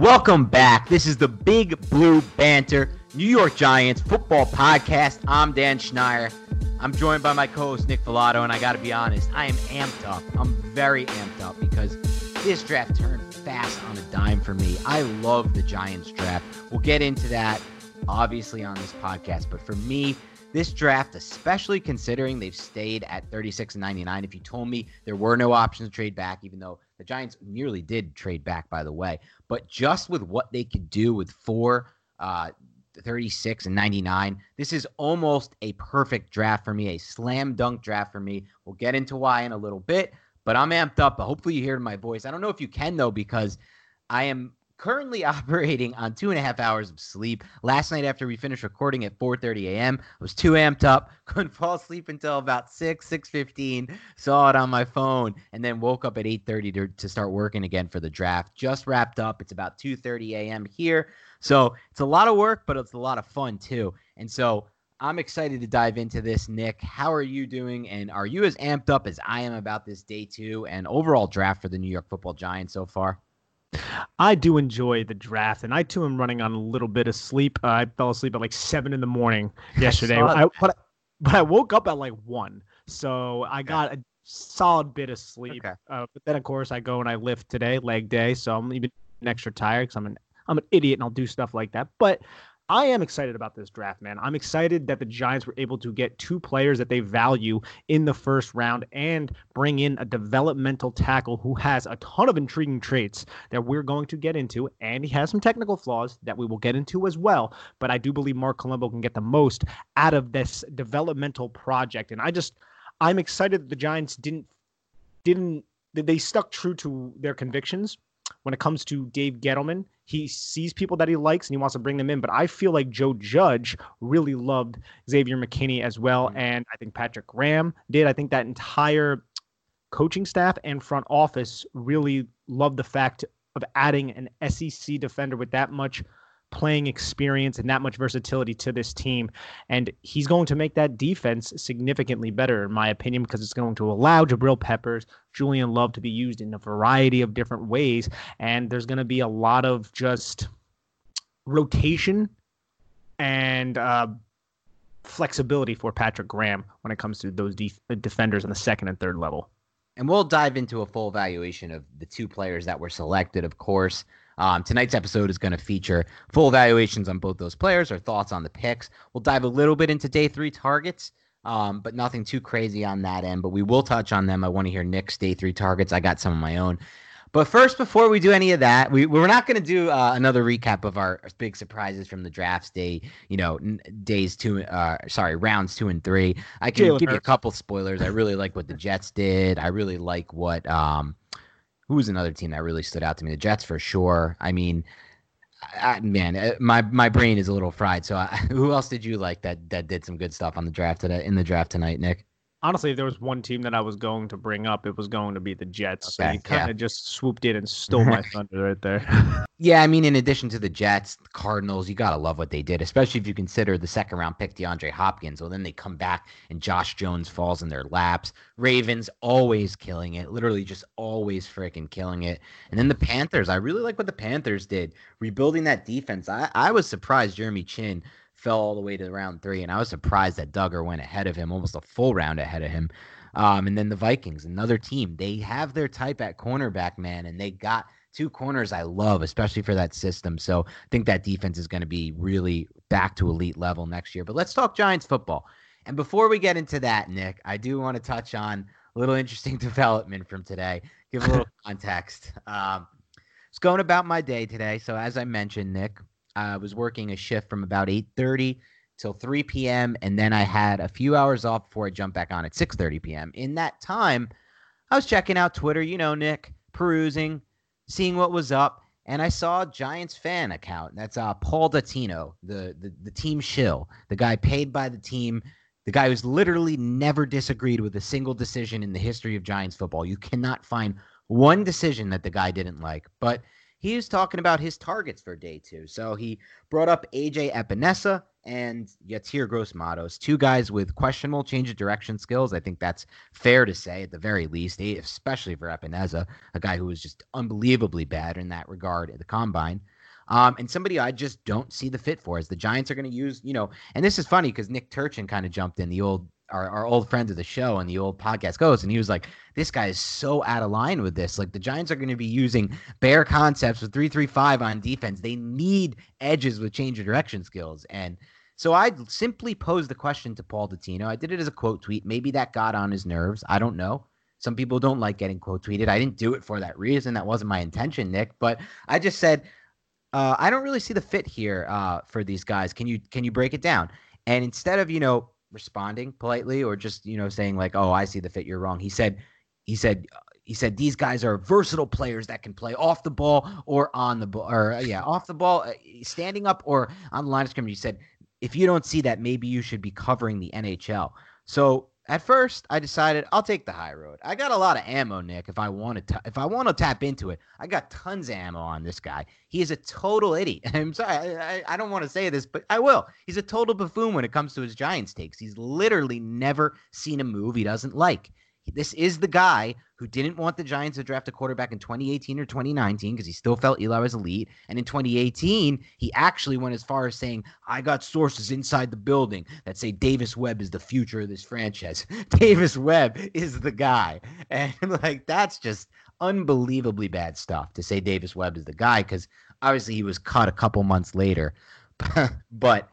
Welcome back. This is the Big Blue Banter New York Giants football podcast. I'm Dan Schneier. I'm joined by my co-host Nick Falato, and I got to be honest, I am amped up. I'm very amped up because this draft turned fast on a dime for me. I love the Giants draft. We'll get into that obviously on this podcast, but for me, this draft, especially considering they've stayed at 36 and 99, if you told me there were no options to trade back, even though the Giants nearly did trade back, by the way, but just with what they could do with four, uh, 36 and 99, this is almost a perfect draft for me, a slam dunk draft for me. We'll get into why in a little bit, but I'm amped up. Hopefully, you hear my voice. I don't know if you can, though, because I am currently operating on two and a half hours of sleep. Last night after we finished recording at 4:30 a.m., I was too amped up, couldn't fall asleep until about 6, 6:15. Saw it on my phone, and then woke up at 8:30 to, to start working again for the draft. Just wrapped up. It's about 2:30 a.m. here, so it's a lot of work, but it's a lot of fun too. And so I'm excited to dive into this, Nick. How are you doing? And are you as amped up as I am about this day two and overall draft for the New York Football Giants so far? I do enjoy the draft, and I too am running on a little bit of sleep. Uh, I fell asleep at like seven in the morning yesterday, I, but but I woke up at like one, so I got a solid bit of sleep. Okay. Uh, but then of course I go and I lift today, leg day, so I'm even extra tired because I'm an I'm an idiot and I'll do stuff like that. But I am excited about this draft, man. I'm excited that the Giants were able to get two players that they value in the first round and bring in a developmental tackle who has a ton of intriguing traits that we're going to get into. And he has some technical flaws that we will get into as well. But I do believe Marc Colombo can get the most out of this developmental project. And I just, I'm excited that the Giants didn't, didn't, they stuck true to their convictions when it comes to Dave Gettleman he sees people that he likes and he wants to bring them in. But I feel like Joe Judge really loved Xavier McKinney as well. Mm-hmm. And I think Patrick Graham did. I think that entire coaching staff and front office really loved the fact of adding an SEC defender with that much playing experience and that much versatility to this team. And he's going to make that defense significantly better, in my opinion, because it's going to allow Jabril Peppers, Julian Love to be used in a variety of different ways. And there's going to be a lot of just rotation and uh, flexibility for Patrick Graham when it comes to those def- defenders on the second and third level. And we'll dive into a full evaluation of the two players that were selected, of course. Um, tonight's episode is going to feature full evaluations on both those players, our thoughts on the picks. We'll dive a little bit into day three targets, um, but nothing too crazy on that end. But we will touch on them. I want to hear Nick's day three targets. I got some of my own. But first, before we do any of that, we we're not going to do uh, another recap of our big surprises from the drafts day. You know, days two, uh, sorry, rounds two and three. I can Jalen give Hurts. you a couple spoilers. I really like what the Jets did. I really like what um, who was another team that really stood out to me? The Jets for sure. I mean, I, man, uh, my my brain is a little fried. So, I, who else did you like that that did some good stuff on the draft today in the draft tonight, Nick? Honestly, if there was one team that I was going to bring up, it was going to be the Jets. Okay, so you kind of yeah. just swooped in and stole my thunder right there. yeah, I mean, in addition to the Jets, the Cardinals, you gotta love what they did, especially if you consider the second round pick DeAndre Hopkins. Well, then they come back and Josh Jones falls in their laps. Ravens always killing it, literally just always freaking killing it. And then the Panthers, I really like what the Panthers did, rebuilding that defense. I, I was surprised Jeremy Chinn fell all the way to round three, and I was surprised that Dugger went ahead of him, almost a full round ahead of him. Um, and then the Vikings, another team, they have their type at cornerback, man, and they got two corners I love, especially for that system. So I think that defense is going to be really back to elite level next year. But let's talk Giants football. And before we get into that, Nick, I do want to touch on a little interesting development from today. Give a little context. Um, it's going about my day today. So as I mentioned, Nick, I was working a shift from about 8:30 till 3 p.m. and then I had a few hours off before I jumped back on at 6:30 p.m. In that time, I was checking out Twitter, you know, Nick, perusing, seeing what was up, and I saw a Giants fan account. That's uh, Paul Dottino, the, the the team shill, the guy paid by the team, the guy who's literally never disagreed with a single decision in the history of Giants football. You cannot find one decision that the guy didn't like, but he was talking about his targets for day two. So he brought up AJ Epenesa and Yetur Gross-Matos, two guys with questionable change of direction skills. I think that's fair to say at the very least, eh, especially for Epenesa, a guy who was just unbelievably bad in that regard at the combine. Um, and somebody I just don't see the fit for is the Giants are going to use, you know, and this is funny because Nick Turchin kind of jumped in, the old our, our old friend of the show and the old podcast goes, and he was like, "This guy is so out of line with this. Like the Giants are going to be using bear concepts with three three five on defense. They need edges with change of direction skills." And so I simply posed the question to Paul Dottino. I did it as a quote tweet. Maybe that got on his nerves. I don't know. Some people don't like getting quote tweeted. I didn't do it for that reason. That wasn't my intention, Nick. But I just said, uh, I don't really see the fit here uh, for these guys. Can you can you break it down? And instead of you know responding politely or just you know saying like oh i see the fit you're wrong. He said he said he said these guys are versatile players that can play off the ball or on the ball or uh, yeah off the ball uh, standing up or on the line of scrimmage. He said if you don't see that maybe you should be covering the nhl so at first, I decided I'll take the high road. I got a lot of ammo, Nick. If I want to, if I want to tap into it, I got tons of ammo on this guy. He is a total idiot. I'm sorry, I, I don't want to say this, but I will. He's a total buffoon when it comes to his Giants takes. He's literally never seen a move he doesn't like. This is the guy who didn't want the Giants to draft a quarterback in 2018 or 2019 because he still felt Eli was elite. And in 2018, he actually went as far as saying, I got sources inside the building that say Davis Webb is the future of this franchise. Davis Webb is the guy. And like, that's just unbelievably bad stuff to say Davis Webb is the guy because obviously he was cut a couple months later. but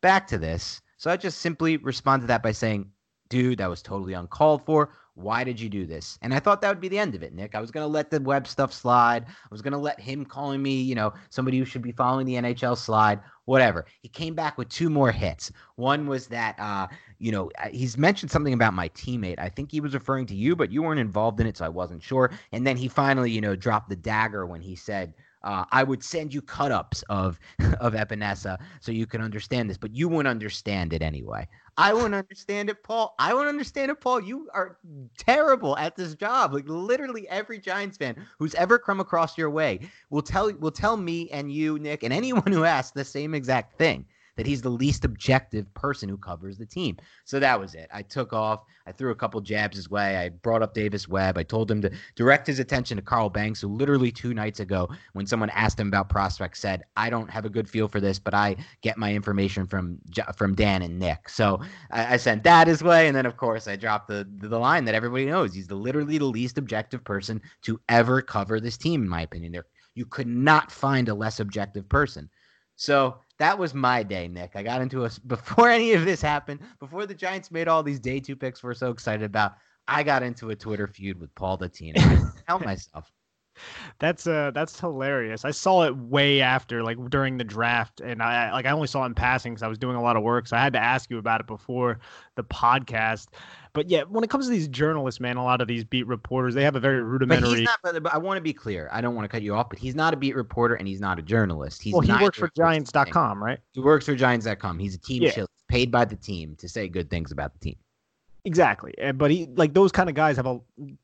back to this. So I just simply respond to that by saying, dude, that was totally uncalled for. Why did you do this? And I thought that would be the end of it, Nick. I was going to let the web stuff slide. I was going to let him calling me, you know, somebody who should be following the NHL slide, whatever. He came back with two more hits. One was that, uh, you know, uh, he's mentioned something about my teammate. I think he was referring to you, but you weren't involved in it, so I wasn't sure. And then he finally, you know, dropped the dagger when he said, uh, I would send you cut ups of of Epenesa so you can understand this, but you wouldn't understand it anyway. I wouldn't understand it, Paul. I wouldn't understand it, Paul. You are terrible at this job. Like literally every Giants fan who's ever come across your way will tell will tell me and you, Nick, and anyone who asks the same exact thing that he's the least objective person who covers the team. So that was it. I took off. I threw a couple jabs his way. I brought up Davis Webb. I told him to direct his attention to Carl Banks, who literally two nights ago, when someone asked him about prospects, said, "I don't have a good feel for this, but I get my information from from Dan and Nick." So I, I sent that his way, and then of course I dropped the the line that everybody knows. He's the literally the least objective person to ever cover this team, in my opinion. There, you could not find a less objective person. So that was my day, Nick. I got into a before any of this happened, before the Giants made all these day two picks we're so excited about. I got into a Twitter feud with Paul Dottino. Tell myself. That's uh that's hilarious. I saw it way after, like during the draft, and I like I only saw it in passing because I was doing a lot of work, so I had to ask you about it before the podcast. But yeah, when it comes to these journalists, man, a lot of these beat reporters, they have a very rudimentary. But, he's not, but, but I want to be clear. I don't want to cut you off, but he's not a beat reporter and he's not a journalist. He's well, he works for Giants.com, right? He works for Giants.com. He's a team yeah. paid by the team to say good things about the team. Exactly, but he like those kind of guys have a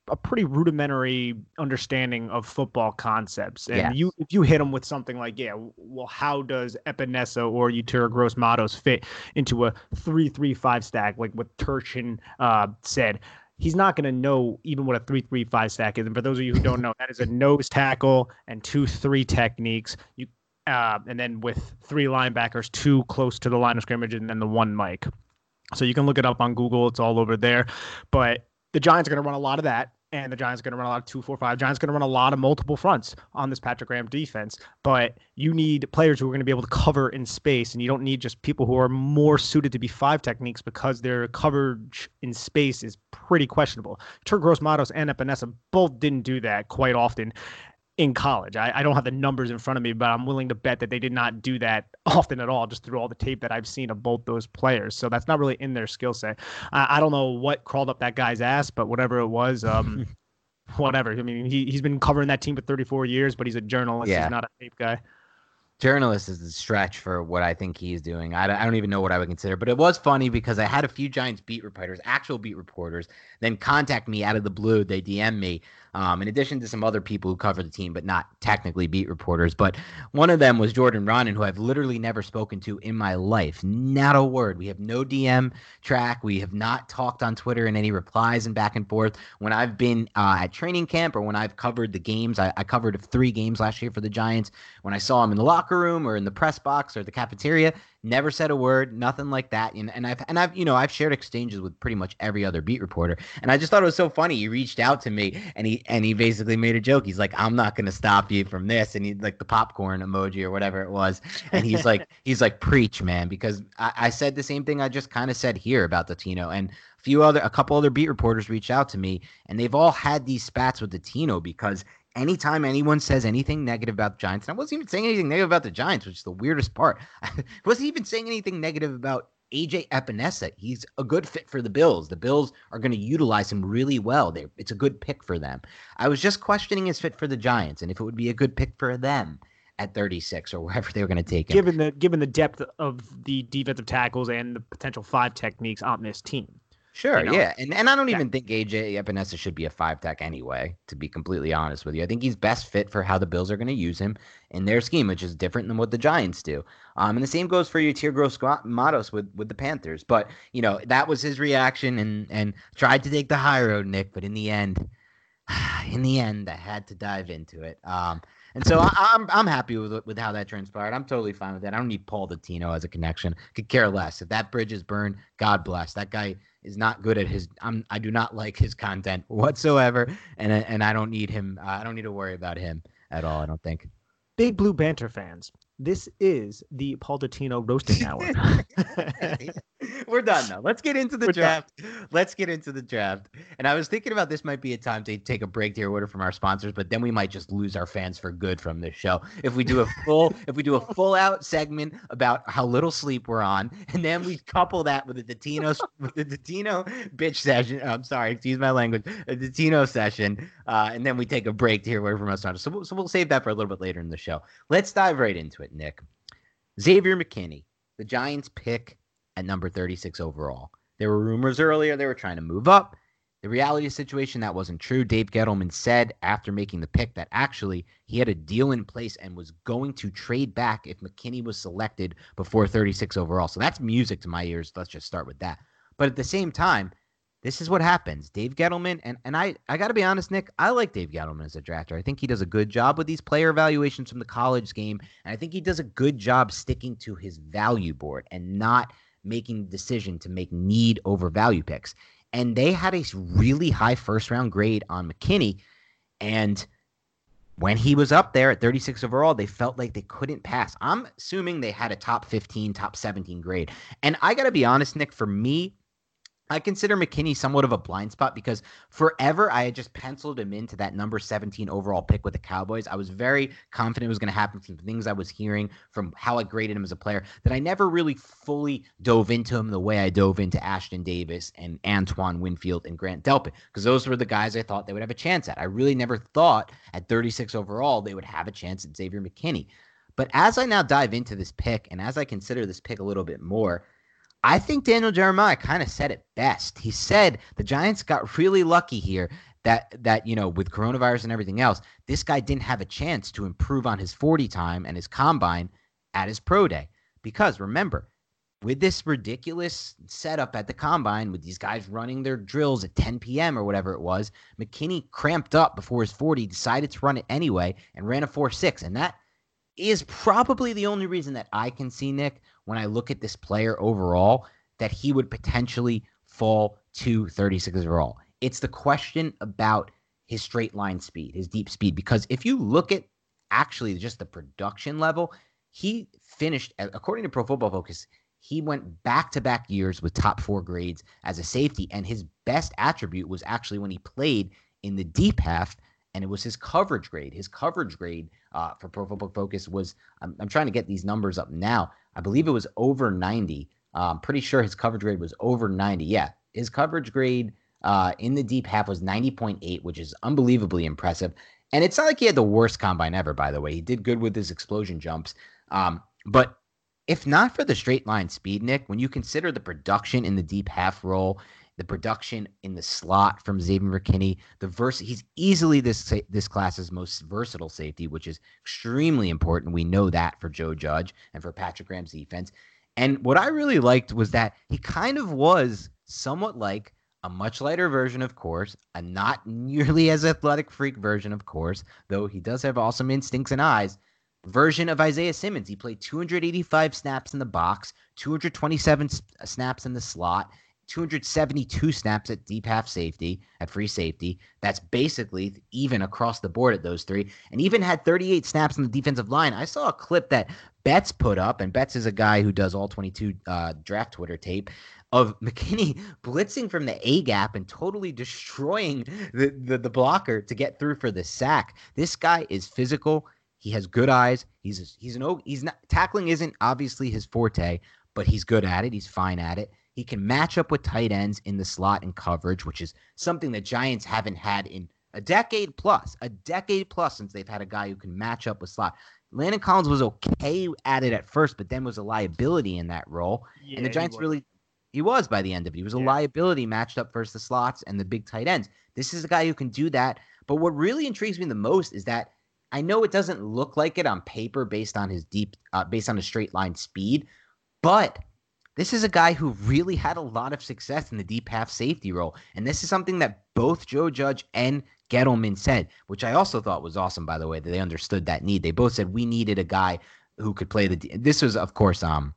a pretty rudimentary understanding of football concepts, and yes. you if you hit them with something like, yeah, well, how does Epenesa or Yetur Gross Matos fit into a three three five stack, like what Turchin uh, said? He's not going to know even what a three three five stack is. And for those of you who don't know, that is a nose tackle and two three techniques. You uh, and then with three linebackers, two close to the line of scrimmage, and then the one Mike. So you can look it up on Google. It's all over there. But the Giants are going to run a lot of that. And the Giants are going to run a lot of two, four, five. Giants are going to run a lot of multiple fronts on this Patrick Graham defense. But you need players who are going to be able to cover in space, and you don't need just people who are more suited to be five techniques because their coverage in space is pretty questionable. Tur Gross Matos and Epenesa both didn't do that quite often in college. I, I, don't have the numbers in front of me, but I'm willing to bet that they did not do that often at all, just through all the tape that I've seen of both those players. So that's not really in their skill set. I, I don't know what crawled up that guy's ass, but whatever it was, um, whatever. I mean, he, he's been covering that team for 34 years, but he's a journalist. Yeah. He's not a tape guy journalist is a stretch for what I think he's doing. I, I don't even know what I would consider, but it was funny because I had a few Giants beat reporters, actual beat reporters, then contact me out of the blue. They DM me um, in addition to some other people who cover the team, but not technically beat reporters. But one of them was Jordan Raanan, who I've literally never spoken to in my life. Not a word. We have no DM track. We have not talked on Twitter in any replies and back and forth. When I've been uh, at training camp or when I've covered the games, I, I covered three games last year for the Giants. When I saw him in the locker room or in the press box or the cafeteria, never said a word, nothing like that. And, and I've and I've you know I've shared exchanges with pretty much every other beat reporter, and I just thought it was so funny. He reached out to me and he and he basically made a joke. He's like, "I'm not going to stop you from this," and he like the popcorn emoji or whatever it was, and he's like, he's like, "Preach, man," because I, I said the same thing I just kind of said here about Dottino and a few other a couple other beat reporters reached out to me and they've all had these spats with Dottino because anytime anyone says anything negative about the Giants, and I wasn't even saying anything negative about the Giants, which is the weirdest part. I wasn't even saying anything negative about AJ Epenesa. He's a good fit for the Bills. The Bills are going to utilize him really well. They, it's a good pick for them. I was just questioning his fit for the Giants and if it would be a good pick for them at 36 or wherever they were going to take him. Given the given the depth of the defensive tackles and the potential five techniques on this team. Sure, you know? yeah, and and I don't yeah. even think AJ Epenesa should be a five tech anyway. To be completely honest with you, I think he's best fit for how the Bills are going to use him in their scheme, which is different than what the Giants do. Um, and the same goes for Yetur Gross Matos with with the Panthers. But you know that was his reaction, and and tried to take the high road, Nick. But in the end, in the end, I had to dive into it. Um, and so I, am I'm, I'm happy with with how that transpired. I'm totally fine with that. I don't need Paul Dottino as a connection. Could care less. If that bridge is burned, God bless. That guy is not good at his. I'm, I do not like his content whatsoever, and and I don't need him. I don't need to worry about him at all. I don't think. Big Blue Banter fans, this is the Paul Dottino roasting hour. We're done now. Let's get into the We're draft. Done. Let's get into the draft. And I was thinking about this might be a time to take a break to hear order from our sponsors, but then we might just lose our fans for good from this show. If we do a full if we do a full out segment about how little sleep we're on, and then we couple that with the Dottino with the Dottino bitch session. I'm sorry, excuse my language, a Dottino session, uh, and then we take a break to hear order from our sponsors. So we'll, so we'll save that for a little bit later in the show. Let's dive right into it, Nick. Xavier McKinney, the Giants pick at number 36 overall. There were rumors earlier they were trying to move up. The reality situation that wasn't true. Dave Gettleman said after making the pick that actually he had a deal in place and was going to trade back if McKinney was selected before 36 overall. So that's music to my ears. Let's just start with that. But at the same time, this is what happens. Dave Gettleman, and, and I, I got to be honest, Nick, I like Dave Gettleman as a drafter. I think he does a good job with these player evaluations from the college game. And I think he does a good job sticking to his value board and not making the decision to make need over value picks and they had a really high first round grade on McKinney. And when he was up there at 36 overall, they felt like they couldn't pass. I'm assuming they had a top 15, top 17 grade. And I got to be honest, Nick, for me, I consider McKinney somewhat of a blind spot because forever I had just penciled him into that number 17 overall pick with the Cowboys. I was very confident it was going to happen from things I was hearing from how I graded him as a player that I never really fully dove into him the way I dove into Ashtyn Davis and Antoine Winfield and Grant Delpit because those were the guys I thought they would have a chance at. I really never thought at 36 overall they would have a chance at Xavier McKinney. But as I now dive into this pick and as I consider this pick a little bit more, I think Daniel Jeremiah kind of said it best. He said the Giants got really lucky here that that you know with coronavirus and everything else, this guy didn't have a chance to improve on his 40 time and his combine at his pro day. Because remember, with this ridiculous setup at the combine, with these guys running their drills at 10 p.m. or whatever it was, McKinney cramped up before his 40, decided to run it anyway, and ran a 4 6. And that is probably the only reason that I can see, Nick, when I look at this player overall, that he would potentially fall to 36 overall. It's the question about his straight line speed, his deep speed. Because if you look at actually just the production level, he finished, according to Pro Football Focus, he went back to back years with top four grades as a safety. And his best attribute was actually when he played in the deep half and it was his coverage grade. His coverage grade uh, for Pro Football Focus was I'm, I'm, trying to get these numbers up now. I believe it was over 90. Uh, I'm pretty sure his coverage grade was over 90. Yeah, his coverage grade uh, in the deep half was 90.8, which is unbelievably impressive. And it's not like he had the worst combine ever, by the way. He did good with his explosion jumps. Um, but if not for the straight line speed, Nick, when you consider the production in the deep half role the production in the slot from Xavier McKinney, the verse he's easily this this class's most versatile safety, which is extremely important. We know that for Joe Judge and for Patrick Graham's defense. And what I really liked was that he kind of was somewhat like a much lighter version, of course, a not nearly as athletic freak version, of course, though he does have awesome instincts and eyes. Version of Isaiah Simmons. He played 285 snaps in the box, 227 snaps in the slot. 272 snaps at deep half safety, at free safety. That's basically even across the board at those three. And even had 38 snaps on the defensive line. I saw a clip that Betts put up, and Betts is a guy who does all 22 uh, draft Twitter tape of McKinney blitzing from the A gap and totally destroying the, the, the blocker to get through for the sack. This guy is physical. He has good eyes. He's he's an he's not tackling isn't obviously his forte, but he's good at it. He's fine at it. He can match up with tight ends in the slot and coverage, which is something the Giants haven't had in a decade plus, a decade plus since they've had a guy who can match up with slot. Landon Collins was okay at it at first, but then was a liability in that role. Yeah, and the Giants he really he was by the end of it. He was a yeah. liability matched up versus the slots and the big tight ends. This is a guy who can do that. But what really intrigues me the most is that I know it doesn't look like it on paper based on his deep, uh, based on his straight line speed, but this is a guy who really had a lot of success in the deep half safety role. And this is something that both Joe Judge and Gettleman said, which I also thought was awesome, by the way, that they understood that need. They both said we needed a guy who could play the. This was, of course, um,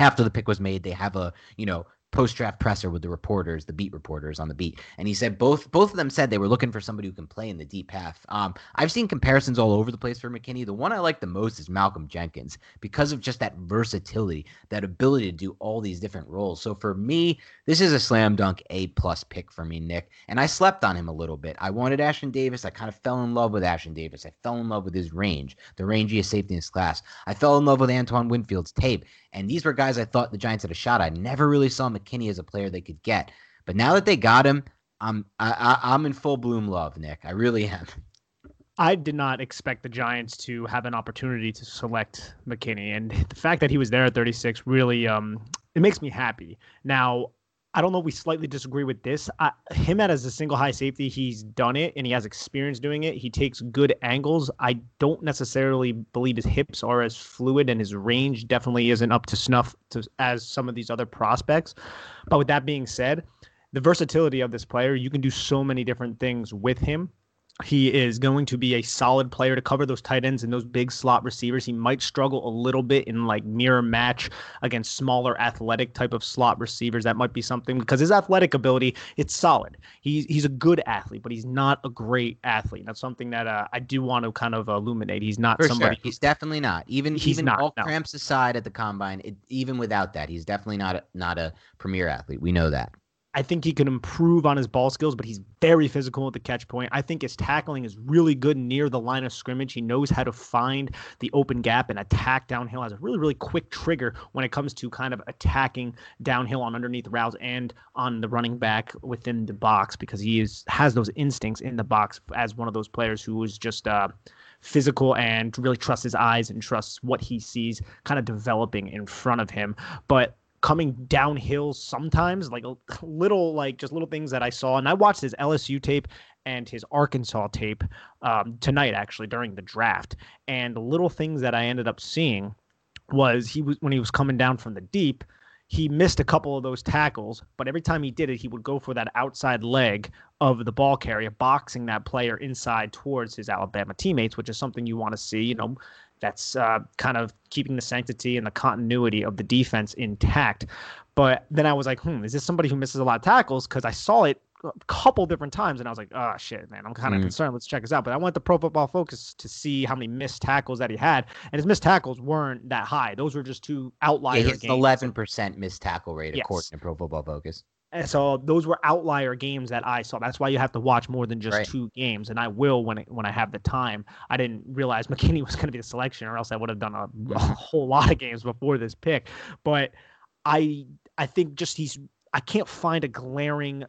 after the pick was made. They have a you know post draft presser with the reporters, the beat reporters on the beat, and he said both both of them said they were looking for somebody who can play in the deep half. Um, I've seen comparisons all over the place for McKinney. The one I like the most is Malcolm Jenkins because of just that versatility, that ability to do all these different roles. So for me, this is a slam dunk A plus pick for me, Nick. And I slept on him a little bit. I wanted Ashtyn Davis. I kind of fell in love with Ashtyn Davis. I fell in love with his range, the rangiest safety in his class. I fell in love with Antoine Winfield's tape. And these were guys I thought the Giants had a shot. I never really saw McKinney as a player they could get. But now that they got him, I'm I, I'm in full bloom love, Nick. I really am. I did not expect the Giants to have an opportunity to select McKinney, and the fact that he was there at 36 really um it makes me happy. Now, I don't know if we slightly disagree with this. I, him at as a single high safety, he's done it and he has experience doing it. He takes good angles. I don't necessarily believe his hips are as fluid and his range definitely isn't up to snuff to, as some of these other prospects. But with that being said, the versatility of this player, you can do so many different things with him he is going to be a solid player to cover those tight ends and those big slot receivers. He might struggle a little bit in like mirror match against smaller athletic type of slot receivers. That might be something because his athletic ability, it's solid. He's he's a good athlete, but he's not a great athlete. That's something that uh, I do want to kind of illuminate. He's not For somebody. Sure. He's definitely not. Even He's even not, all no. cramps aside at the combine, it, even without that, he's definitely not a, not a premier athlete. We know that. I think he can improve on his ball skills, but he's very physical at the catch point. I think his tackling is really good near the line of scrimmage. He knows how to find the open gap and attack downhill. Has a really, really quick trigger when it comes to kind of attacking downhill on underneath routes and on the running back within the box because he is has those instincts in the box as one of those players who is just uh, physical and really trusts his eyes and trusts what he sees kind of developing in front of him. But coming downhill sometimes, like little, like just little things that I saw. And I watched his LSU tape and his Arkansas tape um, tonight, actually during the draft. And little things that I ended up seeing was he was when he was coming down from the deep. He missed a couple of those tackles, but every time he did it, he would go for that outside leg of the ball carrier, boxing that player inside towards his Alabama teammates, which is something you want to see. You know, that's uh, kind of keeping the sanctity and the continuity of the defense intact. But then I was like, hmm, is this somebody who misses a lot of tackles? Because I saw it a couple different times and I was like, oh shit, man, I'm kind of Mm. concerned. Let's check this out. But I went to Pro Football Focus to see how many missed tackles that he had, and his missed tackles weren't that high. Those were just two outliers. Yeah, eleven percent missed tackle rate Yes. according to Pro Football Focus. And so those were outlier games that I saw. That's why you have to watch more than just Right. two games, and I will when it, when I have the time. I didn't realize McKinney was going to be the selection, or else I would have done a, a whole lot of games before this pick. But I I think just he's I can't find a glaring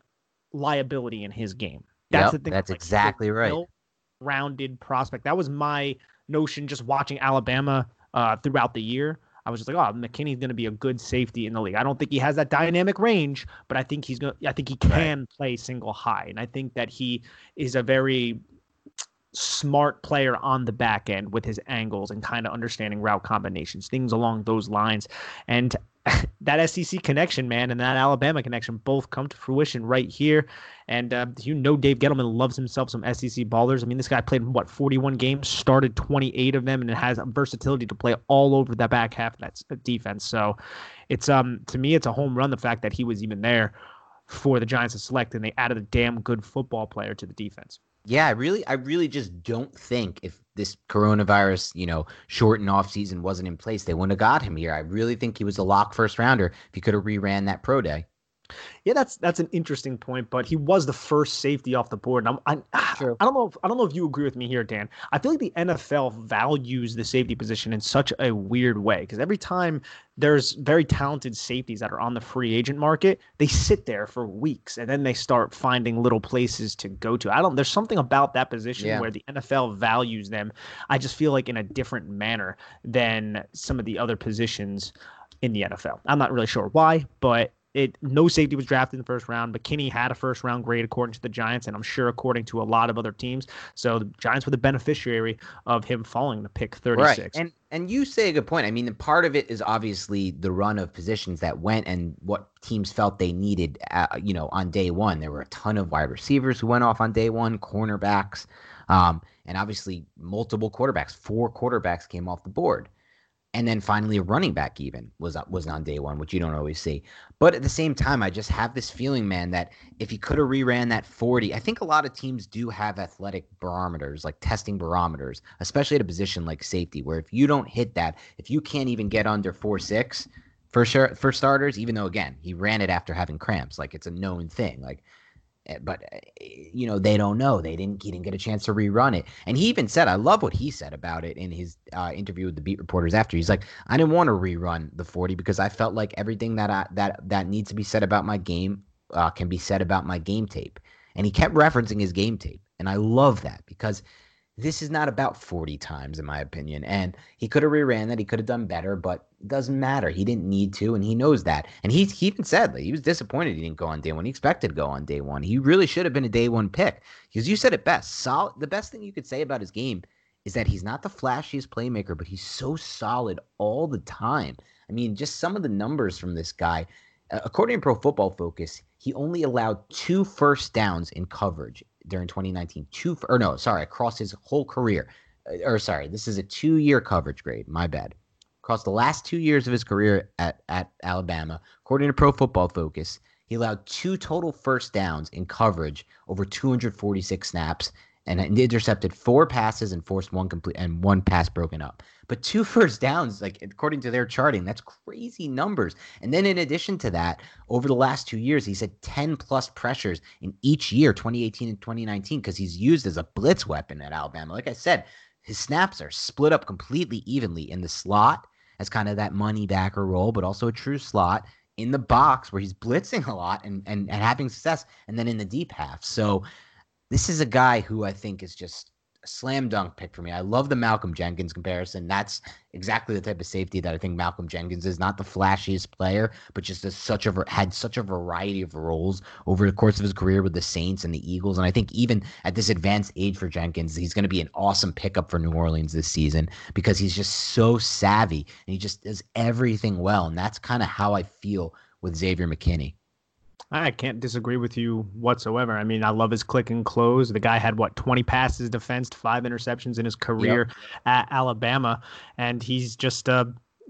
liability in his game. That's Yep, the thing. that's like, exactly right. Well-rounded prospect. That was my notion just watching Alabama uh, throughout the year. I was just like, oh, McKinney's going to be a good safety in the league. I don't think he has that dynamic range, but I think he's going. I think he can play single high, and I think that he is a very smart player on the back end with his angles and kind of understanding route combinations, things along those lines. And that SEC connection, man, and that Alabama connection both come to fruition right here. And uh, you know, Dave Gettleman loves himself some SEC ballers. I mean, this guy played what 41 games, started 28 of them, and it has versatility to play all over the back half of that defense. So, it's um to me, it's a home run the fact that he was even there for the Giants to select, and they added a damn good football player to the defense. Yeah, I really, I really just don't think if this coronavirus, you know, shortened off season wasn't in place, they wouldn't have got him here. I really think he was a lock first rounder if he could have reran that pro day. Yeah, that's that's an interesting point, but he was the first safety off the board. And I'm, I, ah, True. I don't know if I don't know if you agree with me here, Dan. I feel like the NFL values the safety position in such a weird way because every time there's very talented safeties that are on the free agent market, they sit there for weeks and then they start finding little places to go to. I don't. There's something about that position Yeah. where the NFL values them. I just feel like in a different manner than some of the other positions in the NFL. I'm not really sure why, but it no safety was drafted in the first round. McKinney had a first round grade according to the Giants, and I'm sure according to a lot of other teams. So the Giants were the beneficiary of him falling to pick 36. Right. And and you say a good point. I mean, part of it is obviously the run of positions that went and what teams felt they needed. Uh, you know, on day one, there were a ton of wide receivers who went off on day one, cornerbacks, um, and obviously multiple quarterbacks. Four quarterbacks came off the board. And then finally, a running back even was uh, was on day one, which you don't always see. But at the same time, I just have this feeling, man, that if he could have reran that 40, I think a lot of teams do have athletic barometers, like testing barometers, especially at a position like safety, where if you don't hit that, if you can't even get under four six for sure for starters, even though again he ran it after having cramps, like it's a known thing, like. Eh, But eh, you know they don't know. They didn't. He didn't get a chance to rerun it. And he even said, "I love what he said about it in his uh, interview with the beat reporters after." He's like, "I didn't want to rerun the 40 because I felt like everything that I that that needs to be said about my game uh, can be said about my game tape." And he kept referencing his game tape, and I love that because this is not about 40 times, in my opinion. And he could have reran that. He could have done better, but it doesn't matter. He didn't need to, and he knows that. And he, he even said he was disappointed he didn't go on day one. He expected to go on day one. He really should have been a day one pick because you said it best. Solid. The best thing you could say about his game is that he's not the flashiest playmaker, but he's so solid all the time. I mean, just some of the numbers from this guy. According to Pro Football Focus, he only allowed two first downs in coverage during 2019. Two or no, sorry, across his whole career. Uh, or sorry, this is a two-year coverage grade. My bad. Across the last two years of his career at at Alabama, according to Pro Football Focus, he allowed two total first downs in coverage over 246 snaps and intercepted four passes and forced one complete and one pass broken up. But two first downs, like according to their charting, that's crazy numbers. And then in addition to that, over the last two years, he's had 10 plus pressures in each year, 2018 and 2019, because he's used as a blitz weapon at Alabama. Like I said, his snaps are split up completely evenly in the slot as kind of that money backer role, but also a true slot in the box where he's blitzing a lot and, and, and having success, and then in the deep half. So this is a guy who I think is just a slam dunk pick for me. I love the Malcolm Jenkins comparison. That's exactly the type of safety that I think Malcolm Jenkins is. Not the flashiest player, but just a, such a had such a variety of roles over the course of his career with the Saints and the Eagles. And I think even at this advanced age for Jenkins, he's going to be an awesome pickup for New Orleans this season because he's just so savvy and he just does everything well. And that's kind of how I feel with Xavier McKinney. I can't disagree with you whatsoever. I mean, I love his click and close. The guy had what 20 passes defensed, five interceptions in his career yep. at Alabama, and he's just uh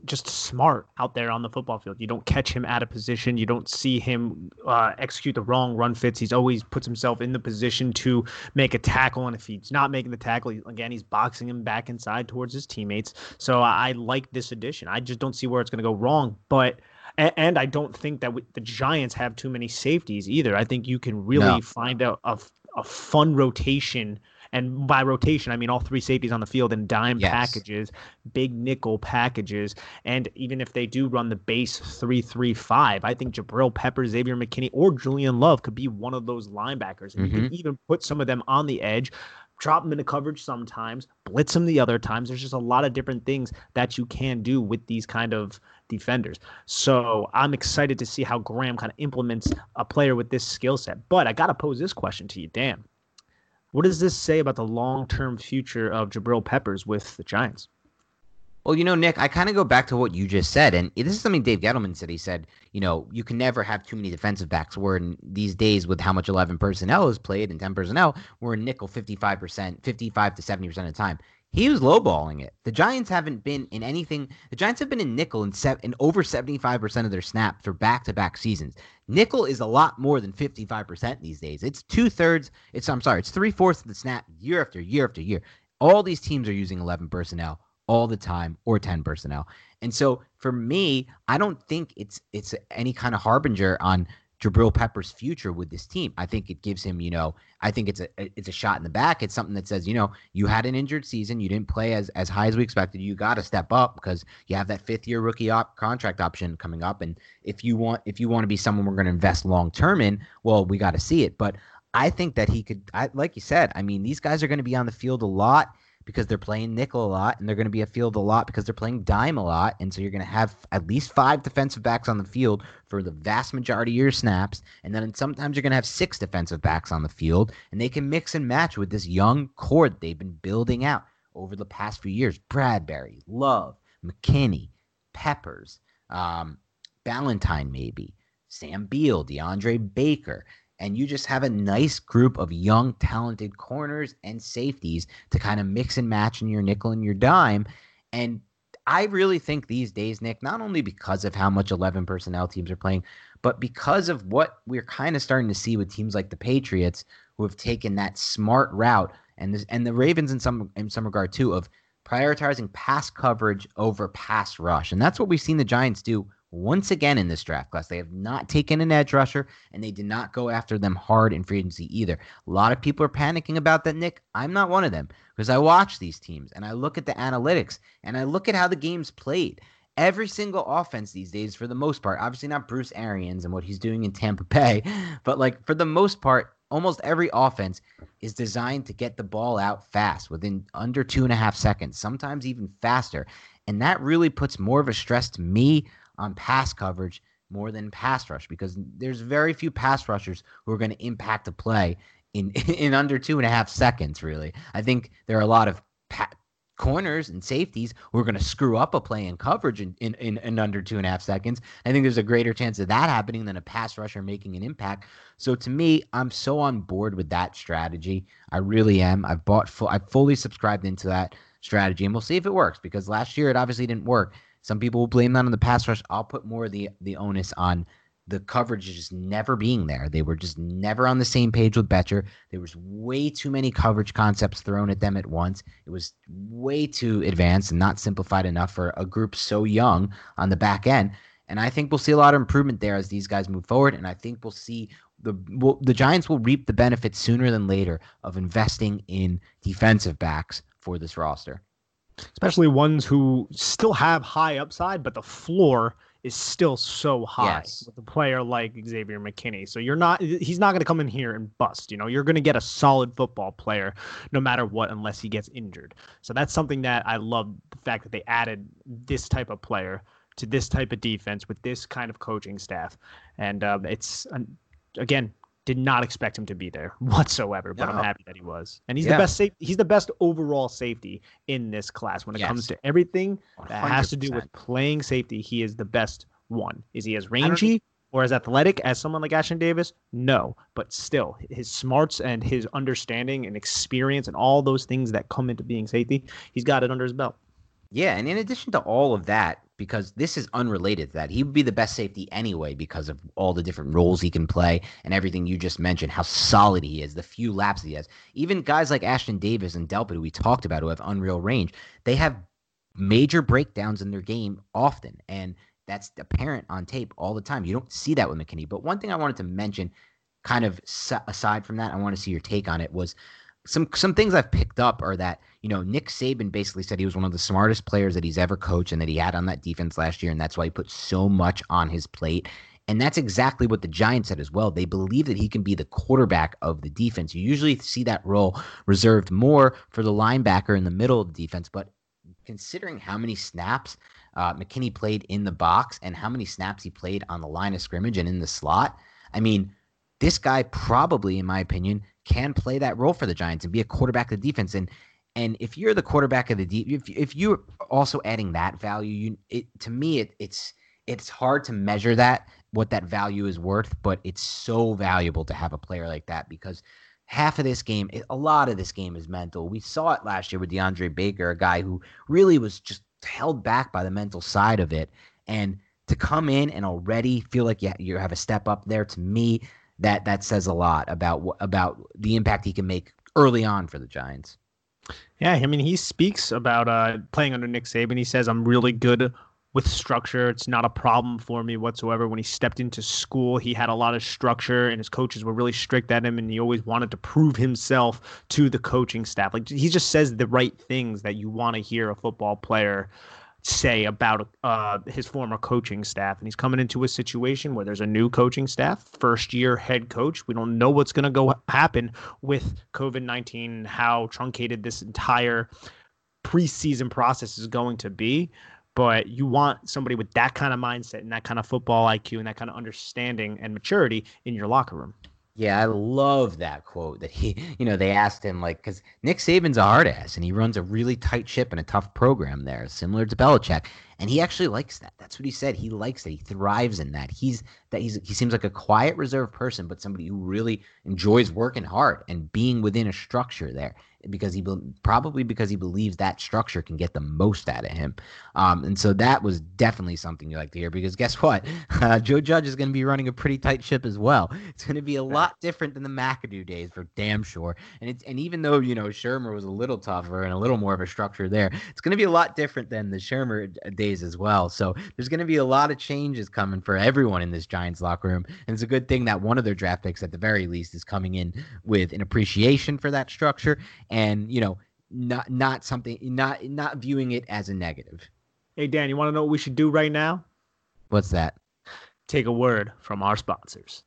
just smart out there on the football field. You don't catch him out of position. You don't see him uh, execute the wrong run fits. He's always puts himself in the position to make a tackle, and if he's not making the tackle, again, he's boxing him back inside towards his teammates. So I, I like this addition. I just don't see where it's going to go wrong, but and, and I don't think that we, the Giants have too many safeties either. I think you can really no. find a, a, a fun rotation and by rotation, I mean all three safeties on the field in dime yes. packages, big nickel packages. And even if they do run the base 3 3 5, I think Jabril Pepper, Xavier McKinney, or Julian Love could be one of those linebackers. And mm-hmm. you can even put some of them on the edge, drop them into coverage sometimes, blitz them the other times. There's just a lot of different things that you can do with these kind of defenders. So I'm excited to see how Graham kind of implements a player with this skill set. But I got to pose this question to you, Dan. What does this say about the long term future of Jabril Peppers with the Giants? Well, you know, Nick, I kind of go back to what you just said, and this is something Dave Gettleman said. He said, you know, you can never have too many defensive backs. We're in these days with how much 11 personnel is played and 10 personnel, we're in nickel 55%, 55 to 70% of the time he was lowballing it. The Giants haven't been in anything. The Giants have been in nickel in, se- in over 75% of their snaps for back to back seasons. Nickel is a lot more than 55% these days. It's two thirds. It's, I'm sorry, it's three fourths of the snap year after year after year. All these teams are using 11 personnel all the time or 10 personnel. And so for me, I don't think it's it's any kind of harbinger on Jabril Pepper's future with this team. I think it gives him, you know, I think it's a it's a shot in the back. It's something that says, you know, you had an injured season, you didn't play as as high as we expected. You got to step up because you have that fifth year rookie op- contract option coming up, and if you want if you want to be someone we're going to invest long term in, well, we got to see it. But I think that he could, I, like you said, I mean, these guys are going to be on the field a lot because they're playing nickel a lot and they're going to be a field a lot because they're playing dime a lot. And so you're going to have at least five defensive backs on the field for the vast majority of your snaps. And then sometimes you're going to have six defensive backs on the field and they can mix and match with this young core that they've been building out over the past few years. Bradberry, Love, McKinney, Peppers, um, Ballentine, maybe, Sam Beal, DeAndre Baker and you just have a nice group of young, talented corners and safeties to kind of mix and match in your nickel and your dime. And I really think these days, Nick, not only because of how much 11 personnel teams are playing, but because of what we're kind of starting to see with teams like the Patriots, who have taken that smart route, and this, and the Ravens in some in some regard too, of prioritizing pass coverage over pass rush, and that's what we've seen the Giants do once again in this draft class. They have not taken an edge rusher, and they did not go after them hard in free agency either. A lot of people are panicking about that, Nick. I'm not one of them because I watch these teams and I look at the analytics and I look at how the game's played. Every single offense these days, for the most part, obviously not Bruce Arians and what he's doing in Tampa Bay, but like for the most part, almost every offense is designed to get the ball out fast within under two and a half seconds, sometimes even faster. And that really puts more of a stress to me on pass coverage more than pass rush because there's very few pass rushers who are going to impact a play in in under two and a half seconds. Really, I think there are a lot of pa- corners and safeties who are going to screw up a play in coverage in, in, in, in, under two and a half seconds. I think there's a greater chance of that happening than a pass rusher making an impact. So to me, I'm so on board with that strategy. I really am. I've bought full, I've fully subscribed into that strategy, and we'll see if it works because last year it obviously didn't work. Some people will blame that on the pass rush. I'll put more of the the onus on the coverage just never being there. They were just never on the same page with Bettcher. There was way too many coverage concepts thrown at them at once. It was way too advanced and not simplified enough for a group so young on the back end. And I think we'll see a lot of improvement there as these guys move forward. And I think we'll see the we'll, the Giants will reap the benefits sooner than later of investing in defensive backs for this roster, especially ones who still have high upside, but the floor is still so high yes. with a player like Xavier McKinney. So you're not he's not going to come in here and bust, you know. You're going to get a solid football player no matter what unless he gets injured. So that's something that I love the fact that they added this type of player to this type of defense with this kind of coaching staff. And um, it's again did not expect him to be there whatsoever, but no. I'm happy that he was. And he's yeah. the best safe, he's the best overall safety in this class when it yes. comes to everything that 100%. has to do with playing safety. He is the best one. Is he as rangy or as athletic as someone like Ashtyn Davis? No, but still his smarts and his understanding and experience and all those things that come into being safety, he's got it under his belt. Yeah, and in addition to all of that, because this is unrelated to that. He would be the best safety anyway because of all the different roles he can play and everything you just mentioned, how solid he is, the few laps he has. Even guys like Ashtyn Davis and Delpit, who we talked about, who have unreal range, they have major breakdowns in their game often. And that's apparent on tape all the time. You don't see that with McKinney. But one thing I wanted to mention, kind of aside from that, I want to see your take on it was some some things I've picked up are that you know Nick Saban basically said he was one of the smartest players that he's ever coached and that he had on that defense last year, and that's why he put so much on his plate. And that's exactly what the Giants said as well. They believe that he can be the quarterback of the defense. You usually see that role reserved more for the linebacker in the middle of the defense, but considering how many snaps uh, McKinney played in the box and how many snaps he played on the line of scrimmage and in the slot, I mean, this guy probably, in my opinion, can play that role for the Giants and be a quarterback of the defense. And and if you're the quarterback of the deep, if if you're also adding that value, you it to me it, it's it's hard to measure that what that value is worth, but it's so valuable to have a player like that because half of this game, a lot of this game is mental. We saw it last year with DeAndre Baker, a guy who really was just held back by the mental side of it, and to come in and already feel like you, you have a step up there to me that that says a lot about about the impact he can make early on for the Giants. Yeah, I mean, he speaks about uh, playing under Nick Saban. He says, "I'm really good with structure. It's not a problem for me whatsoever." When he stepped into school, he had a lot of structure, and his coaches were really strict at him, and he always wanted to prove himself to the coaching staff. Like he just says the right things that you want to hear a football player say about uh, his former coaching staff. And he's coming into a situation where there's a new coaching staff, first year head coach. We don't know what's going to go happen with COVID 19, how truncated this entire preseason process is going to be. But you want somebody with that kind of mindset and that kind of football IQ and that kind of understanding and maturity in your locker room. Yeah, I love that quote that he, you know, they asked him, like, because Nick Saban's a hard ass and he runs a really tight ship and a tough program there, similar to Belichick. And he actually likes that. That's what he said. He likes that. He thrives in that. He's that he's he seems like a quiet, reserved person, but somebody who really enjoys working hard and being within a structure there because he probably because he believes that structure can get the most out of him. Um, and so that was definitely something you like to hear because guess what? Uh, Joe Judge is going to be running a pretty tight ship as well. It's going to be a lot different than the McAdoo days for damn sure. And it's and even though you know Shurmur was a little tougher and a little more of a structure there, it's going to be a lot different than the Shurmur days as well. So there's going to be a lot of changes coming for everyone in this Giants locker room, and it's a good thing that one of their draft picks at the very least is coming in with an appreciation for that structure and you know not not something not not viewing it as a negative. Hey Dan, you want to know what we should do right now? What's that? Take a word from our sponsors.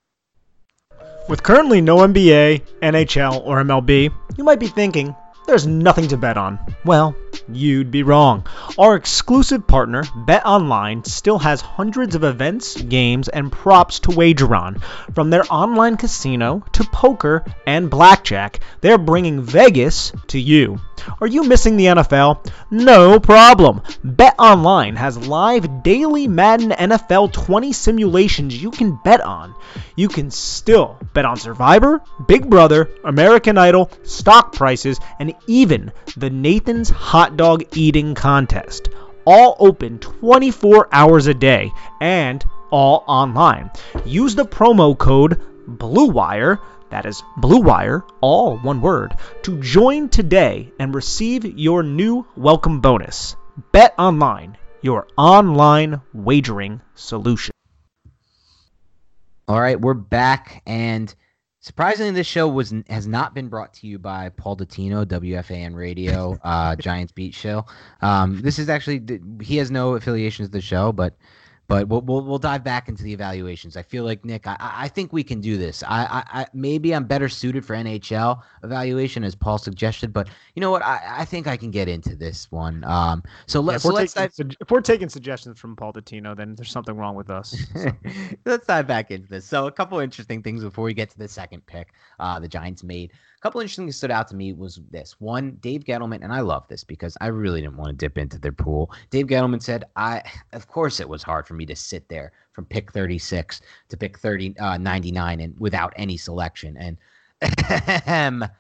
With currently no NBA, NHL, or MLB, you might be thinking, there's nothing to bet on. Well, you'd be wrong. Our exclusive partner, BetOnline, still has hundreds of events, games, and props to wager on. From their online casino to poker and blackjack, they're bringing Vegas to you. Are you missing the NFL? No problem. BetOnline has live daily Madden NFL 20 simulations you can bet on. You can still bet on Survivor, Big Brother, American Idol, stock prices, and even the Nathan's Hot Dog Eating Contest. All open 24 hours a day and all online. Use the promo code BLUEWIRE that is Blue Wire, all one word, to join today and receive your new welcome bonus. Bet online, your online wagering solution. All right, we're back, and surprisingly, this show was has not been brought to you by Paul Dottino, WFAN Radio, uh, Giants Beat Show. Um, this is actually he has no affiliation to the show, but but we'll, we'll, we'll dive back into the evaluations. I feel like Nick, I, I think we can do this. I, I, I maybe I'm better suited for NHL evaluation as Paul suggested, but you know what? I, I think I can get into this one. Um, so let's yeah, if, we're so let's dive... if we're taking suggestions from Paul Dottino, then there's something wrong with us. So. let's dive back into this. So a couple interesting things before we get to the second pick. Uh, the Giants made couple interesting things stood out to me was this one Dave Gettleman, and I love this because I really didn't want to dip into their pool. Dave Gettleman said, "I of course it was hard for me to sit there from pick 36 to pick 30 uh, 99 and without any selection." And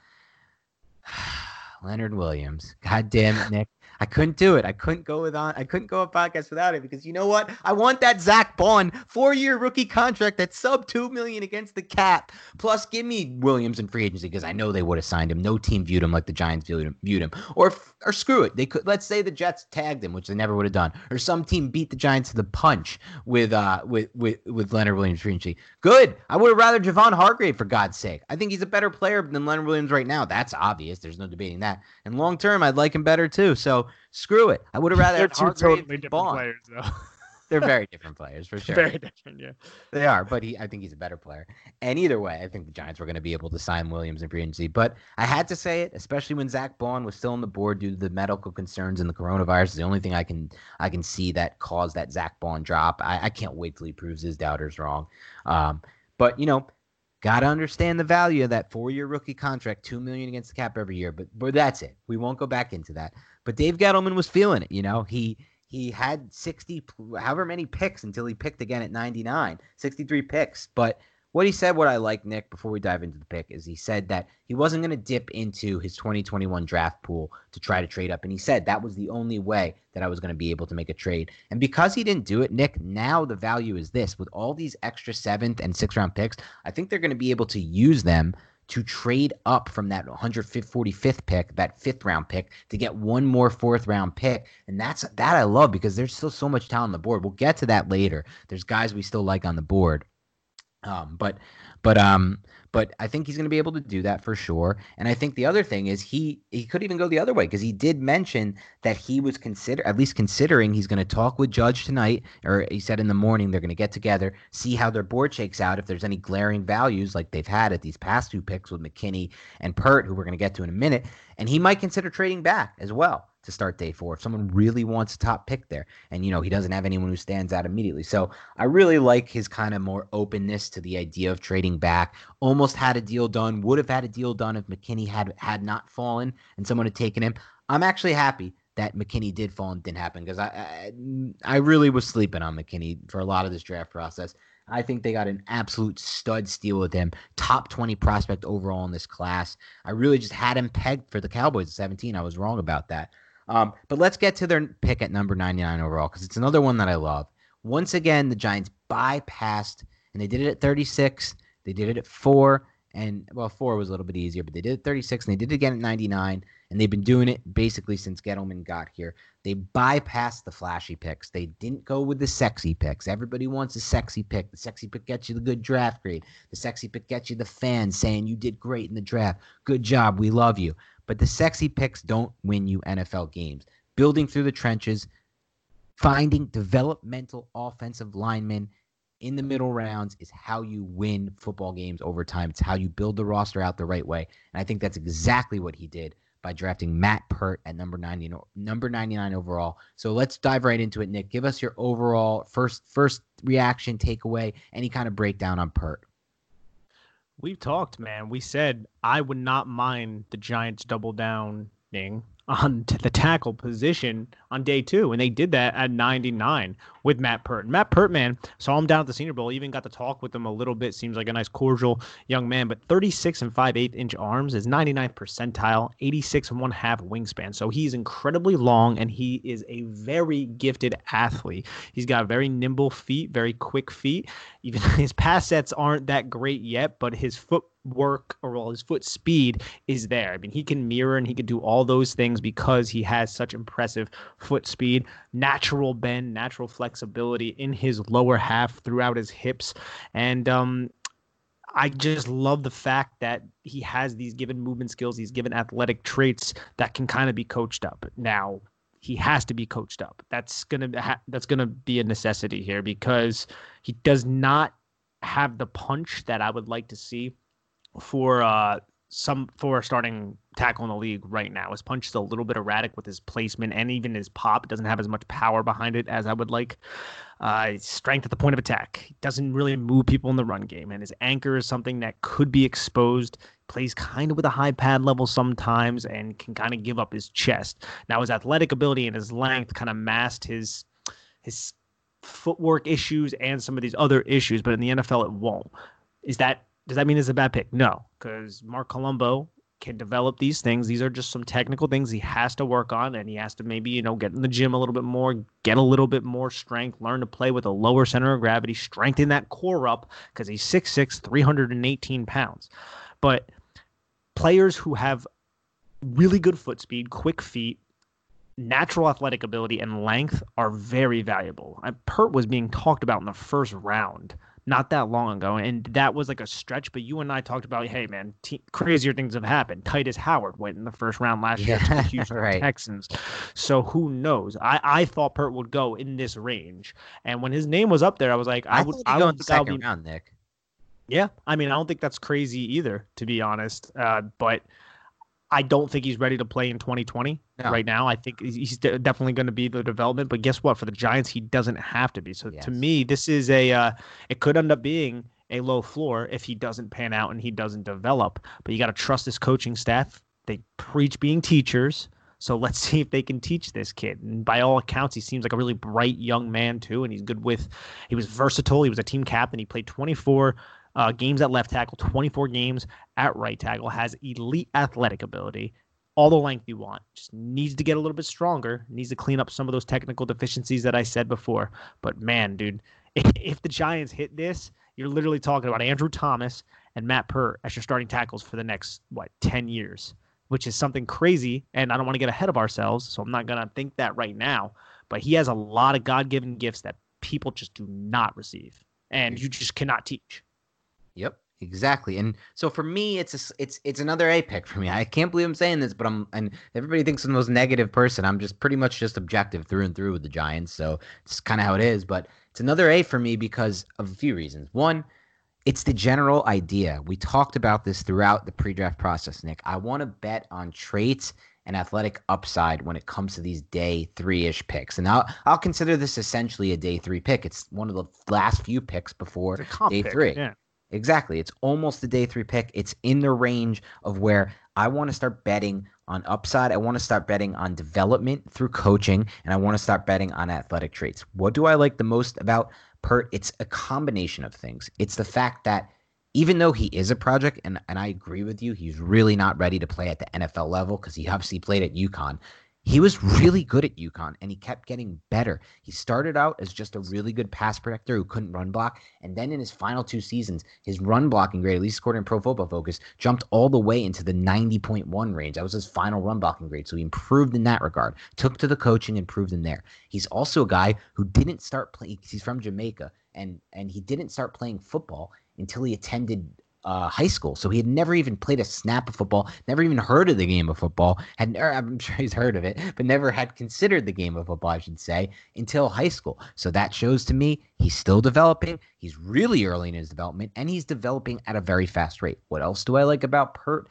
Leonard Williams, God damn it, Nick. I couldn't do it. I couldn't go with on. I couldn't go a podcast without it because you know what? I want that Zack Baun four-year rookie contract that's sub two million against the cap. Plus, give me Williams in free agency because I know they would have signed him. No team viewed him like the Giants viewed him. Viewed him. Or or screw it. They could. Let's say the Jets tagged him, which they never would have done. Or some team beat the Giants to the punch with uh with with with Leonard Williams free agency. Good. I would have rather Javon Hargrave for God's sake. I think he's a better player than Leonard Williams right now. That's obvious. There's no debating that. And long term, I'd like him better too. So screw it. I would have rather They're two totally different Baun. players, though. They're very different players for sure. Very different, yeah. They are, but he I think he's a better player. And either way, I think the Giants were going to be able to sign Williams in free agency. But I had to say it, especially when Zack Baun was still on the board due to the medical concerns and the coronavirus. Is the only thing I can I can see that caused that Zack Baun drop. I, I can't wait till he proves his doubters wrong. Um, but you know, Got to understand the value of that four-year rookie contract, two million against the cap every year. But but that's it. We won't go back into that. But Dave Gettleman was feeling it. You know, he he had 60, however many picks until he picked again at 99, 63 picks. But what he said, what I like, Nick, before we dive into the pick, is he said that he wasn't going to dip into his 2021 draft pool to try to trade up. And he said that was the only way that I was going to be able to make a trade. And because he didn't do it, Nick, now the value is this with all these extra seventh and sixth round picks, I think they're going to be able to use them to trade up from that 145th pick, that fifth round pick, to get one more fourth round pick. And that's that I love because there's still so much talent on the board. We'll get to that later. There's guys we still like on the board. Um, but but um but I think he's going to be able to do that for sure. And I think the other thing is he he could even go the other way because he did mention that he was consider at least considering he's going to talk with Judge tonight, or he said in the morning they're going to get together, see how their board shakes out, if there's any glaring values like they've had at these past two picks with McKinney and Peart, who we're going to get to in a minute, and he might consider trading back as well to start day four if someone really wants a top pick there. And, you know, he doesn't have anyone who stands out immediately. So I really like his kind of more openness to the idea of trading back. Almost had a deal done, would have had a deal done if McKinney had had not fallen and someone had taken him. I'm actually happy that McKinney did fall and didn't happen because I, I I really was sleeping on McKinney for a lot of this draft process. I think they got an absolute stud steal with him. Top 20 prospect overall in this class. I really just had him pegged for the Cowboys at 17. I was wrong about that. Um, but let's get to their pick at number 99 overall because it's another one that I love. Once again, the Giants bypassed, and they did it at 36. They did it at four, and well, four was a little bit easier, but they did it at 36, and they did it again at 99, and they've been doing it basically since Gettleman got here. They bypassed the flashy picks. They didn't go with the sexy picks. Everybody wants a sexy pick. The sexy pick gets you the good draft grade. The sexy pick gets you the fans saying you did great in the draft. Good job. We love you. But the sexy picks don't win you NFL games. Building through the trenches, finding developmental offensive linemen in the middle rounds is how you win football games over time. It's how you build the roster out the right way. And I think that's exactly what he did by drafting Matt Peart at number 90, number 99 overall. So let's dive right into it, Nick. Give us your overall first first reaction, takeaway, any kind of breakdown on Peart. We've talked, man. We said I would not mind the Giants double downing on the tackle position on day two, and they did that at 99 with Matt Peart. Matt Peart, man, saw him down at the Senior Bowl. Even got to talk with him a little bit. Seems like a nice, cordial young man. But 36 and 5 8 inch arms is 99th percentile, 86 and one half wingspan. So he's incredibly long, and he is a very gifted athlete. He's got very nimble feet, very quick feet. Even his pass sets aren't that great yet, but his foot work or all his foot speed is there. I mean, he can mirror and he can do all those things because he has such impressive foot speed, natural bend, natural flexibility in his lower half throughout his hips. And um, I just love the fact that he has these given movement skills, these given athletic traits that can kind of be coached up. Now, he has to be coached up. That's gonna ha- that's gonna be a necessity here because he does not have the punch that I would like to see for uh, some for starting tackle in the league right now. His punch is a little bit erratic with his placement and even his pop doesn't have as much power behind it as I would like. Uh, strength at the point of attack he doesn't really move people in the run game, and his anchor is something that could be exposed. Plays kind of with a high pad level sometimes and can kind of give up his chest. Now his athletic ability and his length kind of masked his his footwork issues and some of these other issues, but in the NFL it won't. Is that does that mean it's a bad pick? No, because Marc Colombo can develop these things. These are just some technical things he has to work on, and he has to maybe, you know, get in the gym a little bit more, get a little bit more strength, learn to play with a lower center of gravity, strengthen that core up because he's 6'6, 318 pounds. But players who have really good foot speed, quick feet, natural athletic ability, and length are very valuable. Peart was being talked about in the first round not that long ago, and that was like a stretch. But you and I talked about, hey man, crazier things have happened. Tytus Howard went in the first round last year to the Houston right. Texans, so who knows? I I thought Peart would go in this range, and when his name was up there, I was like, I, I would I go in the second be, round, Nick. Yeah, I mean, I don't think that's crazy either, to be honest. Uh, but I don't think he's ready to play in 2020 no. right now. I think he's definitely going to be the development, but guess what? For the Giants, he doesn't have to be. So yes. to me, this is a uh, it could end up being a low floor if he doesn't pan out and he doesn't develop. But you got to trust this coaching staff. They preach being teachers. So let's see if they can teach this kid. And by all accounts, he seems like a really bright young man too, and he's good with. He was versatile. He was a team captain. He played 24 uh, games at left tackle, 24 games at right tackle, has elite athletic ability, all the length you want. Just needs to get a little bit stronger, needs to clean up some of those technical deficiencies that I said before. But man, dude, if, the Giants hit this, you're literally talking about Andrew Thomas and Matt Peart as your starting tackles for the next, what, 10 years, which is something crazy. And I don't want to get ahead of ourselves, so I'm not going to think that right now. But he has a lot of God given gifts that people just do not receive, and you just cannot teach. Yep, exactly. And so for me, it's a, it's it's another A pick for me. I can't believe I'm saying this, but I'm and everybody thinks I'm the most negative person. I'm just pretty much just objective through and through with the Giants. So it's kind of how it is. But it's another A for me because of a few reasons. One, it's the general idea. We talked about this throughout the pre-draft process, Nick. I want to bet on traits and athletic upside when it comes to these day three ish picks. And I'll, I'll consider this essentially a day three pick. It's one of the last few picks before day pick, three. Yeah. Exactly. It's almost the day three pick. It's in the range of where I want to start betting on upside. I want to start betting on development through coaching, and I want to start betting on athletic traits. What do I like the most about Peart? It's a combination of things. It's the fact that even though he is a project, and, and I agree with you, he's really not ready to play at the NFL level because he obviously played at UConn. He was really good at UConn and he kept getting better. He started out as just a really good pass protector who couldn't run block. And then in his final two seasons, his run blocking grade, at least according to Pro Football Focus, jumped all the way into the 90.1 range. That was his final run blocking grade. So he improved in that regard, took to the coaching, improved in there. He's also a guy who didn't start playing, he's from Jamaica, and, and he didn't start playing football until he attended uh, high school. So he had never even played a snap of football, never even heard of the game of football. Had I'm sure he's heard of it, but never had considered the game of football, I should say, until high school. So that shows to me he's still developing. He's really early in his development, and he's developing at a very fast rate. What else do I like about Peart?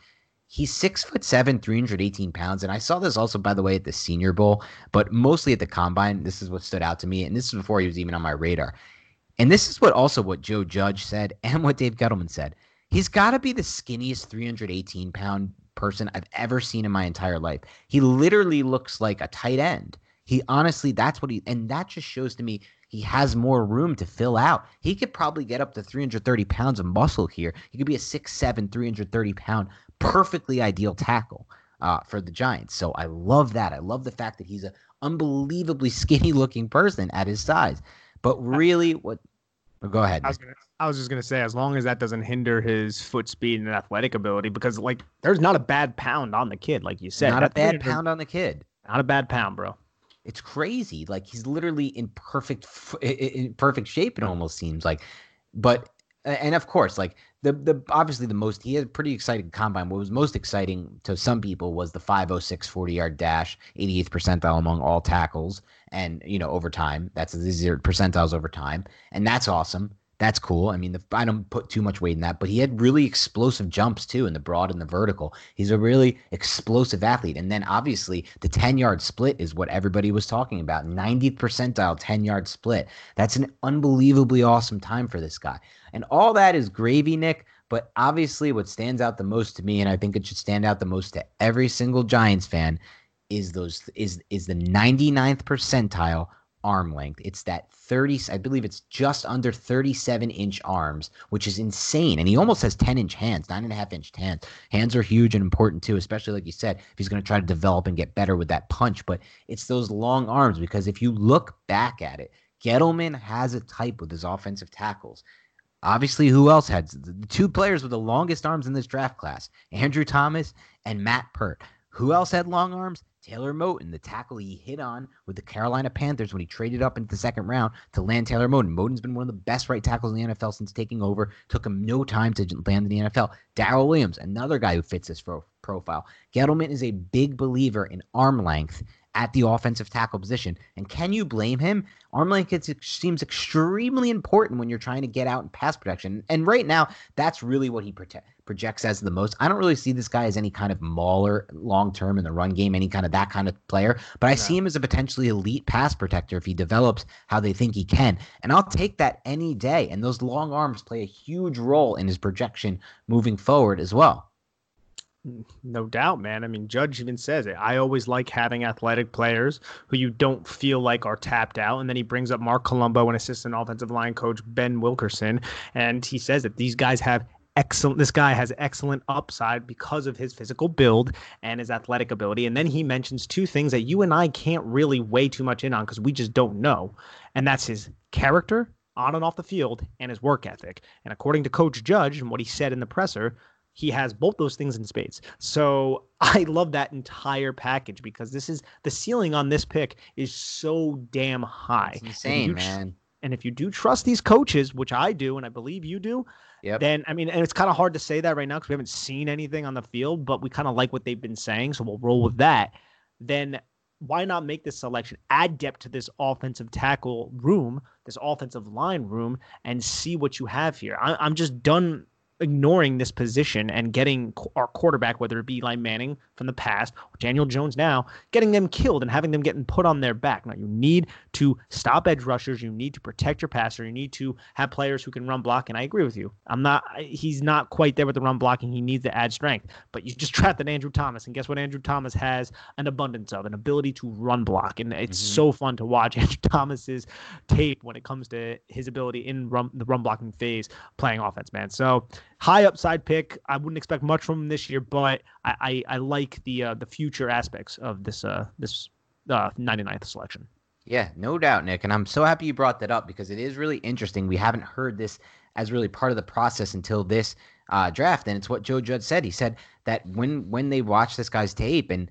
He's six foot seven, 318 pounds. And I saw this also, by the way, at the Senior Bowl, but mostly at the combine. This is what stood out to me. And this is before he was even on my radar. And this is what also what Joe Judge said and what Dave Gettleman said. He's got to be the skinniest 318 pound person I've ever seen in my entire life. He literally looks like a tight end. He honestly, that's what he, and that just shows to me he has more room to fill out. He could probably get up to 330 pounds of muscle here. He could be a 6'7, 330 pound perfectly ideal tackle uh, for the Giants. So I love that. I love the fact that he's an unbelievably skinny looking person at his size. But really, what? Oh, go ahead. I was, gonna, I was, just gonna say, as long as that doesn't hinder his foot speed and athletic ability, because like there's not a bad pound on the kid, like you said. Not a bad pound on the kid. Not a bad pound, bro. It's crazy. Like he's literally in perfect, in perfect shape. It almost seems like, but and of course, like the the obviously the most he had a pretty exciting combine. What was most exciting to some people was the 506 40 yard dash, 88th percentile among all tackles, and you know over time. That's these are percentiles over time, and that's awesome. That's cool. I mean, the, I don't put too much weight in that, but he had really explosive jumps too in the broad and the vertical. He's a really explosive athlete. And then obviously the 10 yard split is what everybody was talking about 90th percentile 10 yard split. That's an unbelievably awesome time for this guy. And all that is gravy, Nick. But obviously, what stands out the most to me, and I think it should stand out the most to every single Giants fan, is those is is the 99th percentile arm length. It's that 30, I believe it's just under 37 inch arms, which is insane. And he almost has 10 inch hands, nine and a half inch hands. Hands are huge and important too, especially like you said, if he's going to try to develop and get better with that punch. But it's those long arms because if you look back at it, Gettleman has a type with his offensive tackles. Obviously, who else had the two players with the longest arms in this draft class? Andrew Thomas and Matt Peart. Who else had long arms? Taylor Moton, the tackle he hit on with the Carolina Panthers when he traded up into the second round to land Taylor Moton. Moton's been one of the best right tackles in the NFL since taking over. Took him no time to land in the NFL. Daryl Williams, another guy who fits this profile. Gettleman is a big believer in arm length at the offensive tackle position. And can you blame him? Arm length seems extremely important when you're trying to get out in pass protection. And right now, that's really what he prote- projects as the most. I don't really see this guy as any kind of mauler long term in the run game, any kind of that kind of player. But I no. see him as a potentially elite pass protector if he develops how they think he can. And I'll take that any day. And those long arms play a huge role in his projection moving forward as well. No doubt, man. I mean, Judge even says it. I always like having athletic players who you don't feel like are tapped out. And then he brings up Marc Colombo and assistant offensive line coach Ben Wilkerson. And he says that these guys have excellent this guy has excellent upside because of his physical build and his athletic ability and then he mentions two things that you and I can't really weigh too much in on because we just don't know and that's his character on and off the field and his work ethic and according to coach judge and what he said in the presser he has both those things in spades. So I love that entire package because this is the ceiling on this pick is so damn high. It's insane, and man. And if you do trust these coaches, which I do, and I believe you do, yep. then I mean, and it's kind of hard to say that right now because we haven't seen anything on the field, but we kind of like what they've been saying, so we'll roll with that. Then why not make this selection add depth to this offensive tackle room, this offensive line room, and see what you have here? I, am just done ignoring this position and getting our quarterback, whether it be Eli Manning from the past or Daniel Jones now, getting them killed and having them getting put on their back. Now, you need to stop edge rushers. You need to protect your passer. You need to have players who can run block. And I agree with you. I'm not, he's not quite there with the run blocking. He needs to add strength. But you just drafted Andrew Thomas. And guess what? Andrew Thomas has an abundance of an ability to run block. And it's mm-hmm. so fun to watch Andrew Thomas's tape when it comes to his ability in run, the run blocking phase playing offense, man. So, high upside pick. I wouldn't expect much from him this year, but I, I, I like the uh, the future aspects of this uh, this uh, 99th selection. Yeah, no doubt, Nick. And I'm so happy you brought that up because it is really interesting. We haven't heard this as really part of the process until this uh, draft. And it's what Joe Judge said. He said that when when they watch this guy's tape and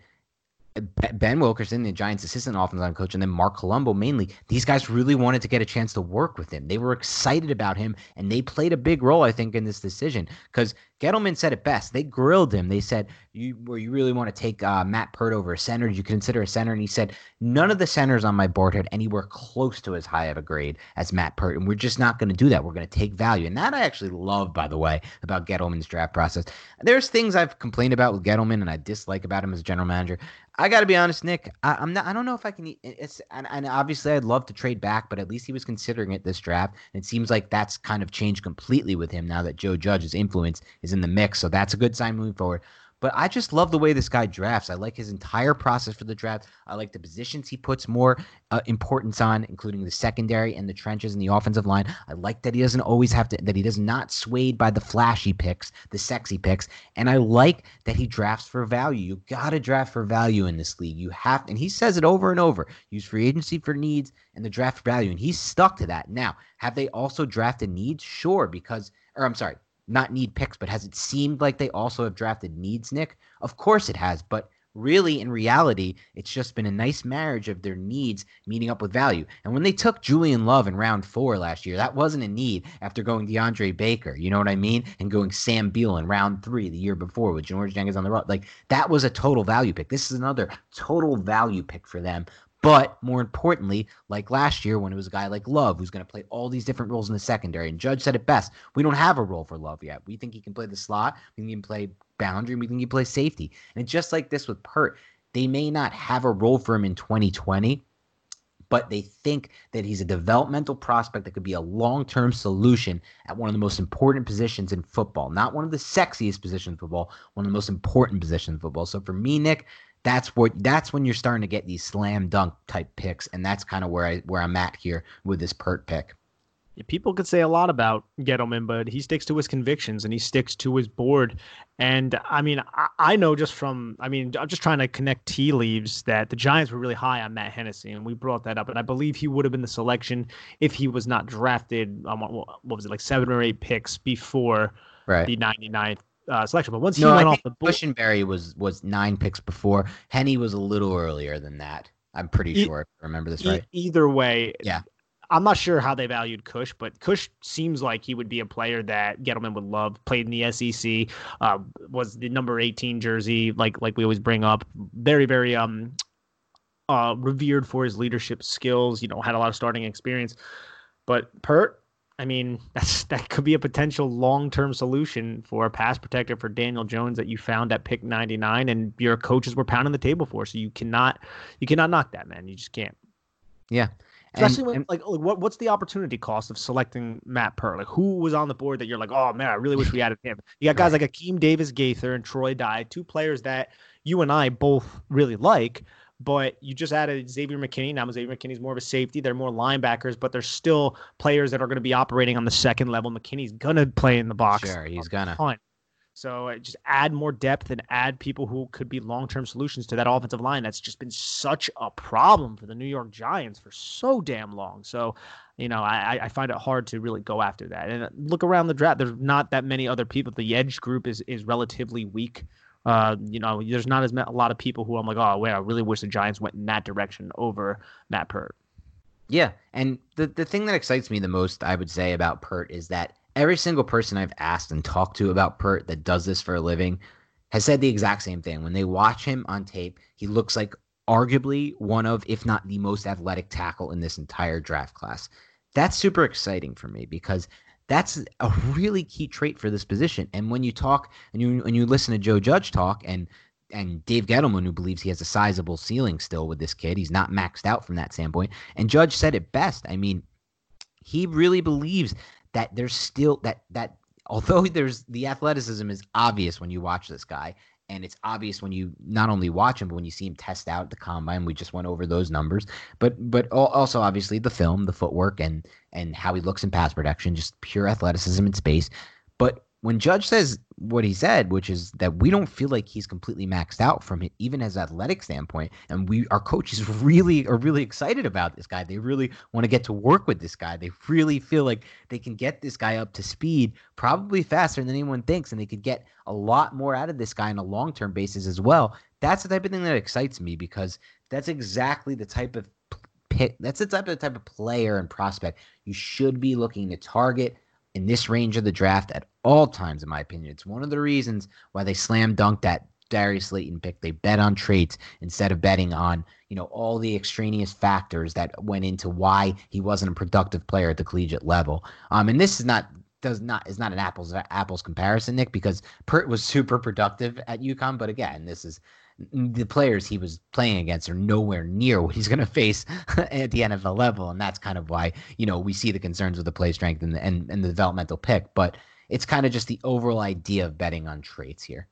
Ben Wilkerson, the Giants' assistant offensive line coach, and then Marc Colombo mainly, these guys really wanted to get a chance to work with him. They were excited about him, and they played a big role, I think, in this decision. Because Gettleman said it best. They grilled him. They said, "You, where you really want to take uh, Matt Peart over a center? Do you consider a center?" And he said, "None of the centers on my board had anywhere close to as high of a grade as Matt Peart, and we're just not going to do that. We're going to take value." And that I actually love, by the way, about Gettleman's draft process. There's things I've complained about with Gettleman and I dislike about him as a general manager. I got to be honest, Nick. I, am not. I don't know if I can. It's and, and, obviously I'd love to trade back, but at least he was considering it this draft. And it seems like that's kind of changed completely with him now that Joe Judge's influence is in the mix. So that's a good sign moving forward. But I just love the way this guy drafts. I like his entire process for the draft. I like the positions he puts more uh, importance on, including the secondary and the trenches and the offensive line. I like that he doesn't always have to, that he does not swayed by the flashy picks, the sexy picks. And I like that he drafts for value. You got to draft for value in this league. You have, and he says it over and over use free agency for needs and the draft for value. And he's stuck to that. Now, have they also drafted needs? Sure, because, or I'm sorry, not need picks, but has it seemed like they also have drafted needs, Nick? Of course it has, but really in reality, it's just been a nice marriage of their needs meeting up with value. And when they took Julian Love in round four last year, that wasn't a need after going DeAndre Baker, you know what I mean? And going Sam Beal in round three the year before with George Jenkins on the road. Like that was a total value pick. This is another total value pick for them. But more importantly, like last year when it was a guy like Love who's going to play all these different roles in the secondary, and Judge said it best: we don't have a role for Love yet. We think he can play the slot, we think he can play boundary, we think he can play safety. And just like this with Peart, they may not have a role for him in 2020, but they think that he's a developmental prospect that could be a long-term solution at one of the most important positions in football. Not one of the sexiest positions in football, one of the most important positions in football. So for me, Nick, that's what that's when you're starting to get these slam dunk type picks, and that's kind of where I where I'm at here with this Peart pick. Yeah, people could say a lot about Gettleman, but he sticks to his convictions and he sticks to his board. And I mean, I, I, know just from, I mean, I'm just trying to connect tea leaves that the Giants were really high on Matt Hennessy, and we brought that up. And I believe he would have been the selection if he was not drafted. Um, what was it, like seven or eight picks before right. the 99th uh, selection. But once he no, went off the board, Cushenberry was was nine picks before. Henne was a little earlier than that. I'm pretty e- sure. I remember this right. either way, yeah. I'm not sure how they valued Cush, but Cush seems like he would be a player that Gettleman would love. Played in the SEC, uh, was the number 18 jersey, like like we always bring up. Very very um uh revered for his leadership skills. You know, had a lot of starting experience. But Peart, I mean, that's that could be a potential long-term solution for a pass protector for Daniel Jones that you found at pick 99 and your coaches were pounding the table for. So you cannot you cannot knock that, man. You just can't. Yeah. Especially and, when, and, like, like, what what's the opportunity cost of selecting Matt Peart? Like, who was on the board that you're like, oh man, I really wish we added him. You got guys right. like Akeem Davis Gaither and Troy Dye, two players that you and I both really like, but you just added Xavier McKinney. Now Xavier McKinney's more of a safety. They're more linebackers, but they're still players that are going to be operating on the second level. McKinney's gonna play in the box. Sure, he's gonna. Ton. So uh, just add more depth and add people who could be long-term solutions to that offensive line. That's just been such a problem for the New York Giants for so damn long. So, you know, I, I find it hard to really go after that. And uh, look around the draft. There's not that many other people. The edge group is is relatively weak. Uh, you know, there's not as a lot of people who I'm like, oh, wait, I really wish the Giants went in that direction over Matt Peart. Yeah, and the the thing that excites me the most, I would say, about Peart is that every single person I've asked and talked to about Peart that does this for a living has said the exact same thing. When they watch him on tape, he looks like arguably one of, if not the most athletic tackle in this entire draft class. That's super exciting for me because that's a really key trait for this position. And when you talk and you and you listen to Joe Judge talk and and Dave Gettleman, who believes he has a sizable ceiling still with this kid, he's not maxed out from that standpoint. And Judge said it best. I mean, he really believes that there's still that that although there's the athleticism is obvious when you watch this guy and it's obvious when you not only watch him but when you see him test out the combine we just went over those numbers. But but also obviously the film the footwork and and how he looks in pass protection just pure athleticism in space. But when Judge says what he said, which is that we don't feel like he's completely maxed out from it, even as athletic standpoint, and we our coaches really are really excited about this guy. They really want to get to work with this guy. They really feel like they can get this guy up to speed probably faster than anyone thinks, and they could get a lot more out of this guy on a long term basis as well. That's the type of thing that excites me because that's exactly the type of pick. That's the type of type of player and prospect you should be looking to target in this range of the draft at all times, in my opinion. It's one of the reasons why they slam dunked that Darius Slayton pick. They bet on traits instead of betting on, you know, all the extraneous factors that went into why he wasn't a productive player at the collegiate level. Um, and this is not does not is not an apples apples comparison, Nick, because Peart was super productive at UConn. But again, this is the players he was playing against are nowhere near what he's going to face at the NFL level, and that's kind of why you know we see the concerns with the play strength and the, and, and the developmental pick. But it's kind of just the overall idea of betting on traits here.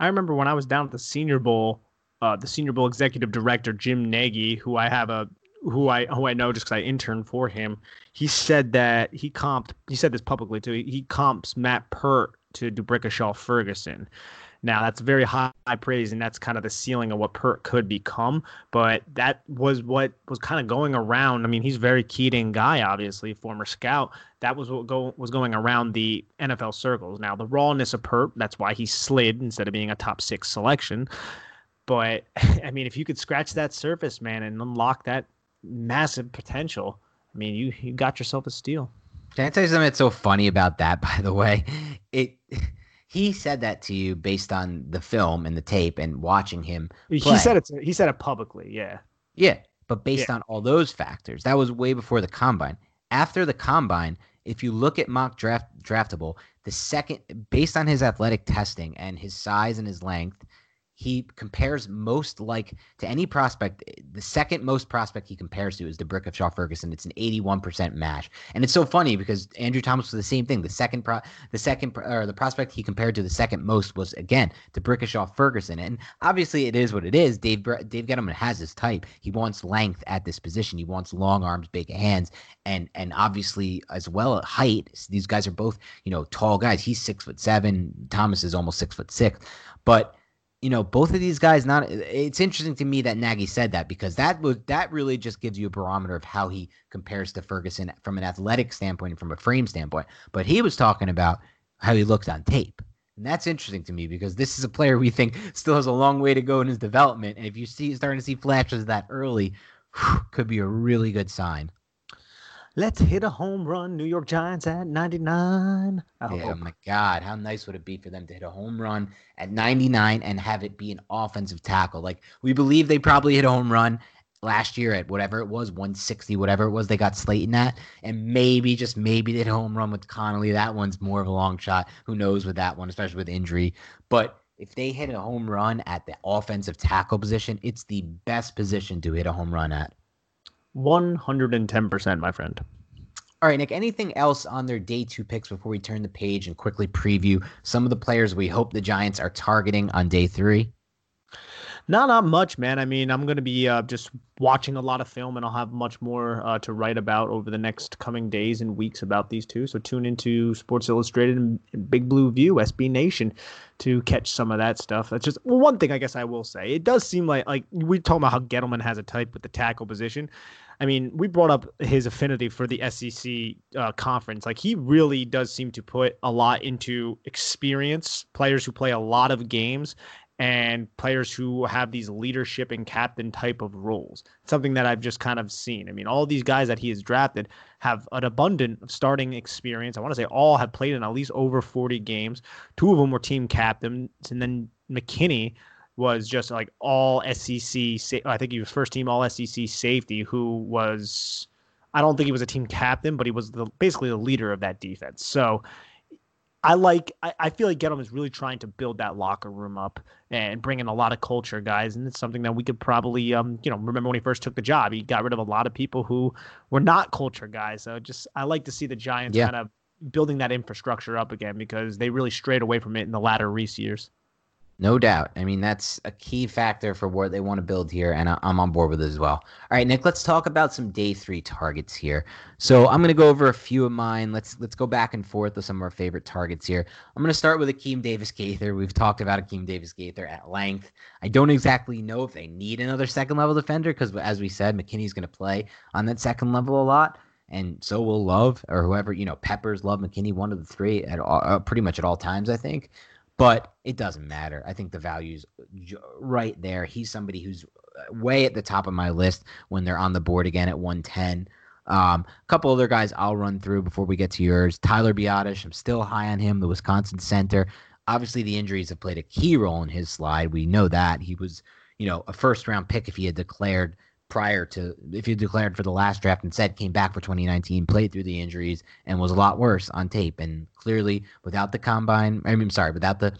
I remember when I was down at the Senior Bowl, uh, the Senior Bowl executive director Jim Nagy, who I have a who I who I know just because I interned for him, he said that he comped. He said this publicly too. He, he comps Matt Peart to D'Brickashaw Ferguson. Now that's very high, high praise, and that's kind of the ceiling of what Peart could become. But that was what was kind of going around. I mean, he's very Keating guy, obviously, former scout. That was what go was going around the NFL circles. Now the rawness of Peart, that's why he slid instead of being a top six selection. But I mean, if you could scratch that surface, man, and unlock that massive potential, I mean, you you got yourself a steal. Can I tell you something that's so funny about that? By the way, it he said that to you based on the film and the tape and watching him. Play. He said it. he said it publicly. Yeah. Yeah, but based yeah. on all those factors, that was way before the combine. After the combine, if you look at mock draft draftable, the second based on his athletic testing and his size and his length, he compares most like to any prospect. The second most prospect he compares to is D'Brickashaw Ferguson. It's an 81% match, and it's so funny because Andrew Thomas was the same thing. The second pro, the second or the prospect he compared to the second most was again D'Brickashaw Ferguson, and obviously it is what it is. Dave Dave Gettleman has his type. He wants length at this position. He wants long arms, big hands, and and obviously as well height. These guys are both you know tall guys. He's six foot seven. Thomas is almost six foot six, but you know, both of these guys not it's interesting to me that Nagy said that because that was that really just gives you a barometer of how he compares to Ferguson from an athletic standpoint and from a frame standpoint. But he was talking about how he looked on tape. And that's interesting to me because this is a player we think still has a long way to go in his development. And if you see starting to see flashes that early, whew, could be a really good sign. Let's hit a home run, New York Giants at 99. yeah, oh my God. How nice would it be for them to hit a home run at 99 and have it be an offensive tackle? Like, we believe they probably hit a home run last year at whatever it was, 160, whatever it was they got Slayton at. And maybe, just maybe, they hit a home run with Connelly. That one's more of a long shot. Who knows with that one, especially with injury. But if they hit a home run at the offensive tackle position, it's the best position to hit a home run at. 110%, my friend. All right, Nick, anything else on their day two picks before we turn the page and quickly preview some of the players we hope the Giants are targeting on day three? Not not much, man. I mean, I'm going to be uh, just watching a lot of film, and I'll have much more uh, to write about over the next coming days and weeks about these two. So tune into Sports Illustrated and Big Blue View, SB Nation, to catch some of that stuff. That's just well, one thing I guess I will say. It does seem like like we talking about how Gettleman has a type with the tackle position. I mean, we brought up his affinity for the SEC uh, conference. Like he really does seem to put a lot into experience, players who play a lot of games, and players who have these leadership and captain type of roles. Something that I've just kind of seen. I mean, all these guys that he has drafted have an abundant starting experience. I want to say all have played in at least over 40 games. Two of them were team captains, and then McKinney was just like all SEC. I think he was first team all SEC safety, who was. I don't think he was a team captain, but he was the, basically the leader of that defense. So I like I, I feel like Gettleman is really trying to build that locker room up and bring in a lot of culture guys, and it's something that we could probably um you know remember when he first took the job, he got rid of a lot of people who were not culture guys. So just I like to see the Giants yeah. kind of building that infrastructure up again because they really strayed away from it in the latter Reese years. No doubt. I mean, that's a key factor for what they want to build here, and I'm on board with it as well. All right, Nick, let's talk about some day three targets here. So I'm going to go over a few of mine. Let's let's go back and forth with some of our favorite targets here. I'm going to start with Akeem Davis Gaither. We've talked about Akeem Davis Gaither at length. I don't exactly know if they need another second level defender because, as we said, McKinney's going to play on that second level a lot and so will Love or whoever you know. Peppers, Love, McKinney, one of the three at all, uh, pretty much at all times. I think but it doesn't matter. I think the value's right there. He's somebody who's uh, way at the top of my list when they're on the board again at 110. Um, a couple other guys I'll run through before we get to yours. Tyler Biadasz, I'm still high on him, the Wisconsin center. Obviously, the injuries have played a key role in his slide. We know that. He was, you know, a first round pick if he had declared prior to if you declared for the last draft and said came back for 2019, played through the injuries and was a lot worse on tape. And clearly, without the combine, I mean, sorry, without the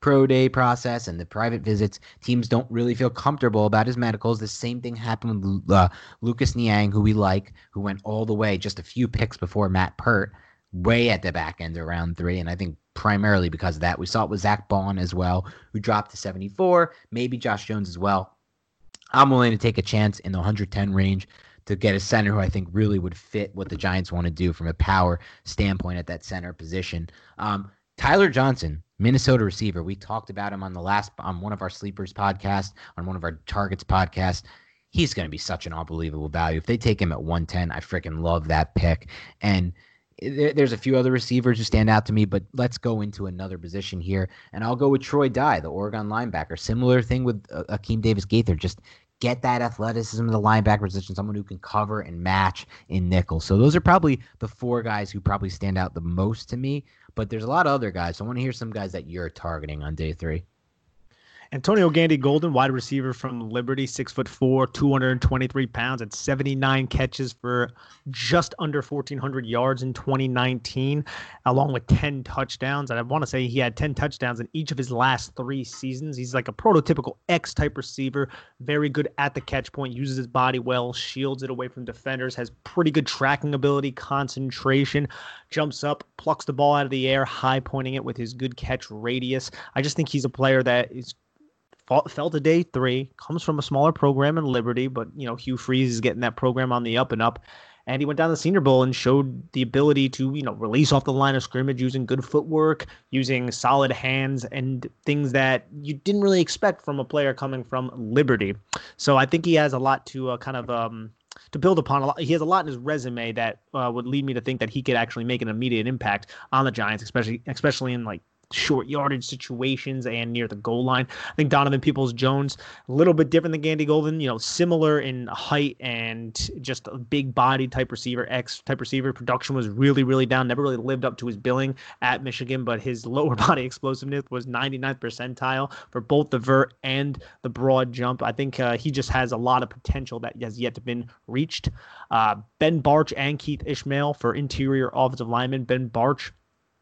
pro day process and the private visits, teams don't really feel comfortable about his medicals. The same thing happened with uh, Lucas Niang, who we like, who went all the way just a few picks before Matt Peart, way at the back end of round three. And I think primarily because of that, we saw it with Zack Baun as well, who dropped to 74, maybe Josh Jones as well I'm willing to take a chance in the 110 range to get a center who I think really would fit what the Giants want to do from a power standpoint at that center position. Um, Tyler Johnson, Minnesota receiver. We talked about him on the last on one of our sleepers podcast, on one of our targets podcast. He's going to be such an unbelievable value. If they take him at 110, I freaking love that pick. And there's a few other receivers who stand out to me, but let's go into another position here. And I'll go with Troy Dye, the Oregon linebacker. Similar thing with uh, Akeem Davis Gaither. Just get that athleticism in the linebacker position, someone who can cover and match in nickel. So those are probably the four guys who probably stand out the most to me. But there's a lot of other guys. So I want to hear some guys that you're targeting on day three. Antonio Gandy Golden, wide receiver from Liberty, six foot four, 223 pounds, and 79 catches for just under 1,400 yards in 2019, along with 10 touchdowns. And I want to say he had 10 touchdowns in each of his last three seasons. He's like a prototypical X type receiver, very good at the catch point, uses his body well, shields it away from defenders, has pretty good tracking ability, concentration, jumps up, plucks the ball out of the air, high pointing it with his good catch radius. I just think he's a player that is fell to day three, comes from a smaller program in Liberty, but you know Hugh Freeze is getting that program on the up and up. And he went down the Senior Bowl and showed the ability to, you know, release off the line of scrimmage using good footwork, using solid hands, and things that you didn't really expect from a player coming from Liberty. So I think he has a lot to uh, kind of um, to build upon. A lot, he has a lot in his resume that uh, would lead me to think that he could actually make an immediate impact on the Giants, especially especially in like short yardage situations and near the goal line. I think Donovan Peoples Jones, a little bit different than Gandy Golden, you know, similar in height and just a big body type receiver, X type receiver. Production was really, really down, never really lived up to his billing at Michigan, but his lower body explosiveness was 99th percentile for both the vert and the broad jump. I think uh, he just has a lot of potential that has yet to been reached. Uh, ben Bartch and Keith Ismael for interior offensive lineman. Ben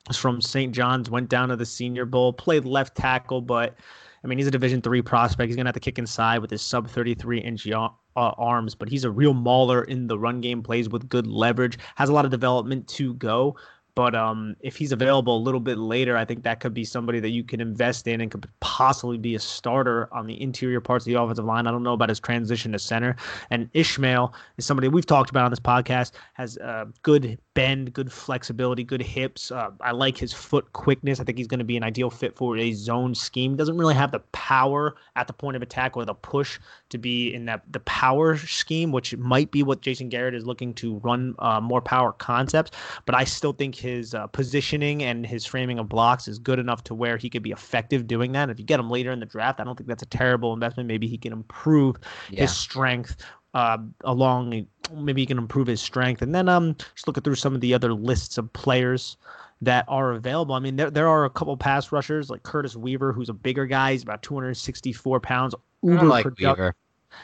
Bartch from St. John's, went down to the Senior Bowl, played left tackle, but I mean, he's a Division three prospect. He's gonna have to kick inside with his sub 33 inch uh, arms, but he's a real mauler in the run game. Plays with good leverage. Has a lot of development to go. But um, if he's available a little bit later, I think that could be somebody that you can invest in and could possibly be a starter on the interior parts of the offensive line. I don't know about his transition to center. And Ismael is somebody we've talked about on this podcast, has uh, good bend, good flexibility, good hips. Uh, I like his foot quickness. I think he's going to be an ideal fit for a zone scheme. Doesn't really have the power at the point of attack or the push to be in that the power scheme, which might be what Jason Garrett is looking to run uh, more power concepts. But I still think his uh, positioning and his framing of blocks is good enough to where he could be effective doing that. If you get him later in the draft, I don't think that's a terrible investment. Maybe he can improve yeah. his strength uh, along. Maybe he can improve his strength, and then um, just looking through some of the other lists of players that are available. I mean, there there are a couple pass rushers like Curtis Weaver, who's a bigger guy. He's about 264 pounds. Uber like Weaver.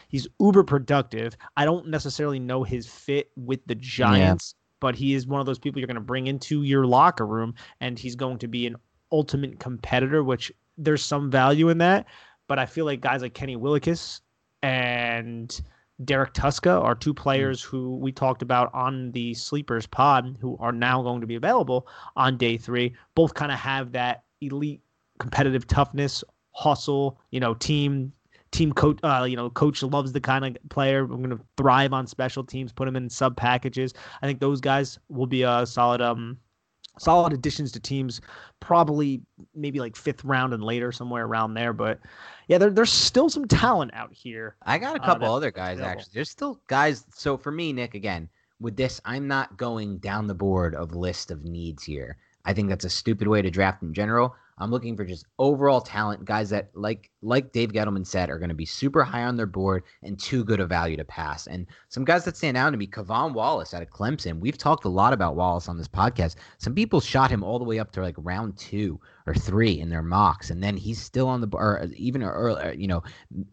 He's uber productive. I don't necessarily know his fit with the Giants. But he is one of those people you're going to bring into your locker room, and he's going to be an ultimate competitor, which there's some value in that. But I feel like guys like Kenny Willekes and Derrek Tuszka are two hmm. players who we talked about on the Sleepers pod who are now going to be available on day three. Both kind of have that elite competitive toughness hustle, you know, team team coach, uh, you know, coach loves the kind of player. I'm going to thrive on special teams, put him in sub packages. I think those guys will be a solid, um, solid additions to teams. Probably maybe like fifth round and later, somewhere around there. But yeah, there, there's still some talent out here. I got a uh, couple uh, other guys available. actually. There's still guys. So for me, Nick, again with this, I'm not going down the board of list of needs here. I think that's a stupid way to draft in general. I'm looking for just overall talent, guys that like like Dave Gettleman said are going to be super high on their board and too good a value to pass. And some guys that stand out to me, K'Von Wallace out of Clemson. We've talked a lot about Wallace on this podcast. Some people shot him all the way up to like round two or three in their mocks, and then he's still on the or even early, uh, you know,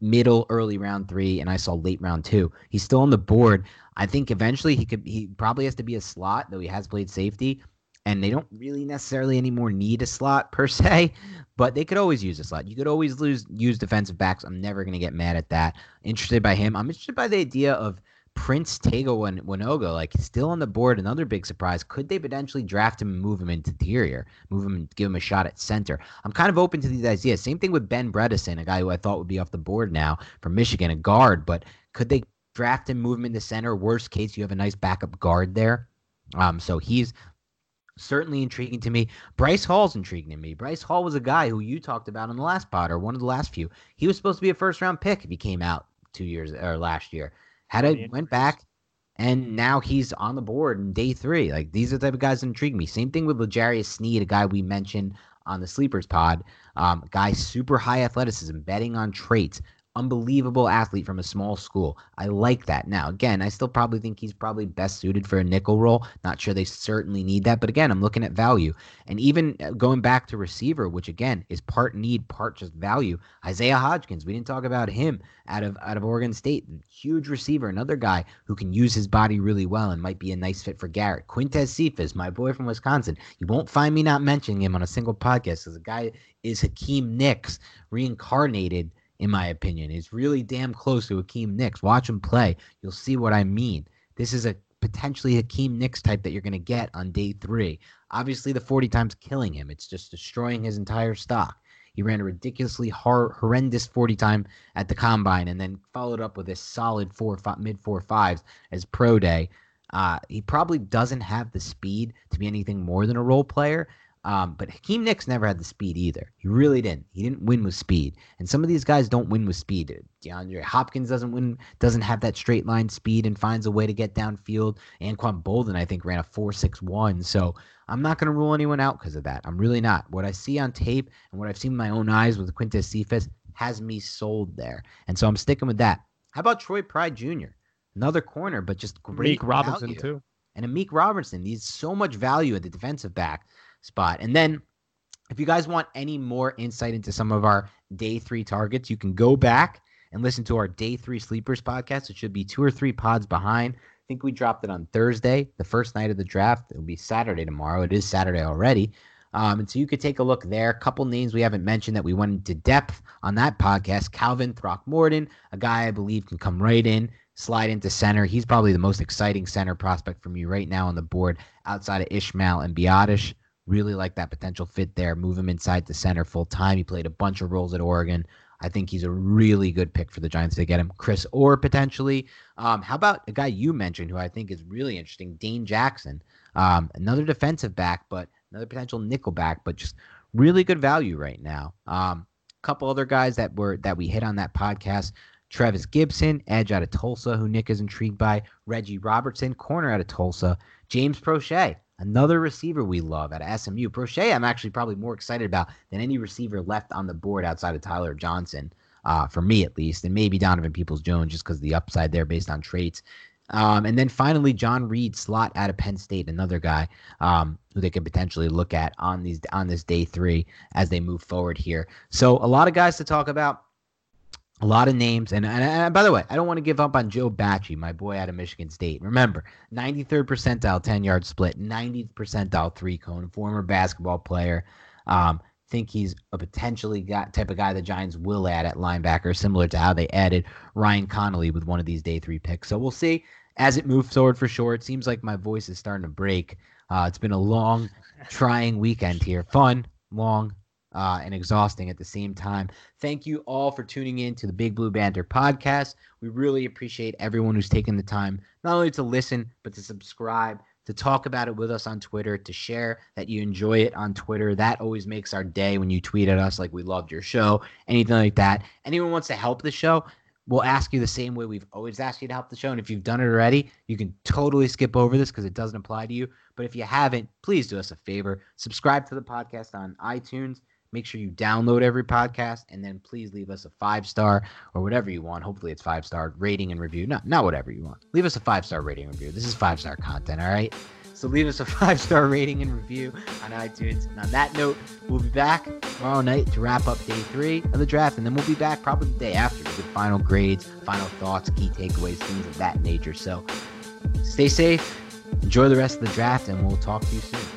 middle early round three, and I saw late round two. He's still on the board. I think eventually he could. He probably has to be a slot, though he has played safety and they don't really necessarily anymore need a slot per se, but they could always use a slot. You could always lose use defensive backs. I'm never going to get mad at that. Interested by him. I'm interested by the idea of Prince Tega Wanogho, like still on the board. Another big surprise. Could they potentially draft him and move him into interior, move him and give him a shot at center? I'm kind of open to these ideas. Same thing with Ben Bredeson, a guy who I thought would be off the board now from Michigan, a guard. But could they draft him, move him into center? Worst case, you have a nice backup guard there. Um, so he's certainly intriguing to me. Bryce Hall's intriguing to me. Bryce Hall was a guy who you talked about on the last pod or one of the last few. He was supposed to be a first round pick if he came out two years or last year. Had it went back and now he's on the board in day three. Like these are the type of guys that intrigue me. Same thing with L'Jarius Sneed, a guy we mentioned on the sleepers pod. Um, guy super high athleticism, betting on traits unbelievable athlete from a small school. I like that. Now, again, I still probably think he's probably best suited for a nickel role. Not sure they certainly need that, but again, I'm looking at value. And even uh, going back to receiver, which again is part need, part just value. Isaiah Hodgins, we didn't talk about him out of out of Oregon State. Huge receiver, another guy who can use his body really well and might be a nice fit for Garrett. Quintez Cephus, my boy from Wisconsin. You won't find me not mentioning him on a single podcast because the guy is Hakeem Nicks reincarnated in my opinion. He's really damn close to Hakeem Nicks. Watch him play. You'll see what I mean. This is a potentially Hakeem Nicks type that you're going to get on day three. Obviously, the 40 times killing him. It's just destroying his entire stock. He ran a ridiculously hor- horrendous 40 time at the combine and then followed up with a solid four, five, mid four fives as pro day. Uh, he probably doesn't have the speed to be anything more than a role player, um, but Hakeem Nicks never had the speed either. He really didn't. He didn't win with speed. And some of these guys don't win with speed. DeAndre Hopkins doesn't win, doesn't have that straight line speed and finds a way to get downfield. Anquan Boldin, I think, ran a 4.61. So I'm not going to rule anyone out because of that. I'm really not. What I see on tape and what I've seen with my own eyes with Quintez Cephus has me sold there. And so I'm sticking with that. How about Troy Pride Jr.? Another corner, but just great. Meek Robinson, too. And a Meek Robertson. He's so much value at the defensive back spot. And then if you guys want any more insight into some of our day three targets, you can go back and listen to our day three sleepers podcast. It should be two or three pods behind. I think we dropped it on Thursday, the first night of the draft. It'll be Saturday tomorrow. It is Saturday already. Um, and so you could take a look there. A couple names we haven't mentioned that we went into depth on that podcast. Calvin Throckmorton, a guy I believe can come right in, slide into center. He's probably the most exciting center prospect for me right now on the board outside of Ismael and Biadasz. Really like that potential fit there. Move him inside the center full time. He played a bunch of roles at Oregon. I think he's a really good pick for the Giants to get him. Chris Orr potentially. Um, how about a guy you mentioned who I think is really interesting, Dane Jackson, um, another defensive back, but another potential nickel back, but just really good value right now. Um, a couple other guys that were that we hit on that podcast. Trevis Gipson, edge out of Tulsa, who Nick is intrigued by. Reggie Robertson, corner out of Tulsa. James Proche, Another receiver we love at SMU. Proche, I'm actually probably more excited about than any receiver left on the board outside of Tyler Johnson, uh, for me at least, and maybe Donovan Peoples Jones just because the upside there based on traits. Um, and then finally, John Reid, slot out of Penn State, another guy um, who they could potentially look at on these on this day three as they move forward here. So a lot of guys to talk about a lot of names. And, and, and, by the way, I don't want to give up on Joe Bachie, my boy out of Michigan State. Remember, 93rd percentile 10 yard split, 90th percentile three cone, former basketball player. Um, think he's a potentially got, type of guy the Giants will add at linebacker, similar to how they added Ryan Connelly with one of these day three picks. So we'll see as it moves forward for sure. It seems like my voice is starting to break. Uh, it's been a long, trying weekend here. Fun, long, uh, and exhausting at the same time. Thank you all for tuning in to the Big Blue Banter podcast. We really appreciate everyone who's taken the time not only to listen, but to subscribe, to talk about it with us on Twitter, to share that you enjoy it on Twitter. That always makes our day when you tweet at us like we loved your show, anything like that. Anyone wants to help the show, we'll ask you the same way we've always asked you to help the show. And if you've done it already, you can totally skip over this because it doesn't apply to you. But if you haven't, please do us a favor. Subscribe to the podcast on iTunes. Make sure you download every podcast and then please leave us a five star or whatever you want. Hopefully it's five star rating and review. Not not whatever you want. Leave us a five star rating review. This is five star content, all right? So leave us a five star rating and review on iTunes. And on that note, we'll be back tomorrow night to wrap up day three of the draft. And then we'll be back probably the day after with final grades, final thoughts, key takeaways, things of that nature. So stay safe, enjoy the rest of the draft, and we'll talk to you soon.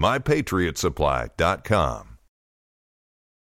mypatriotsupply.com.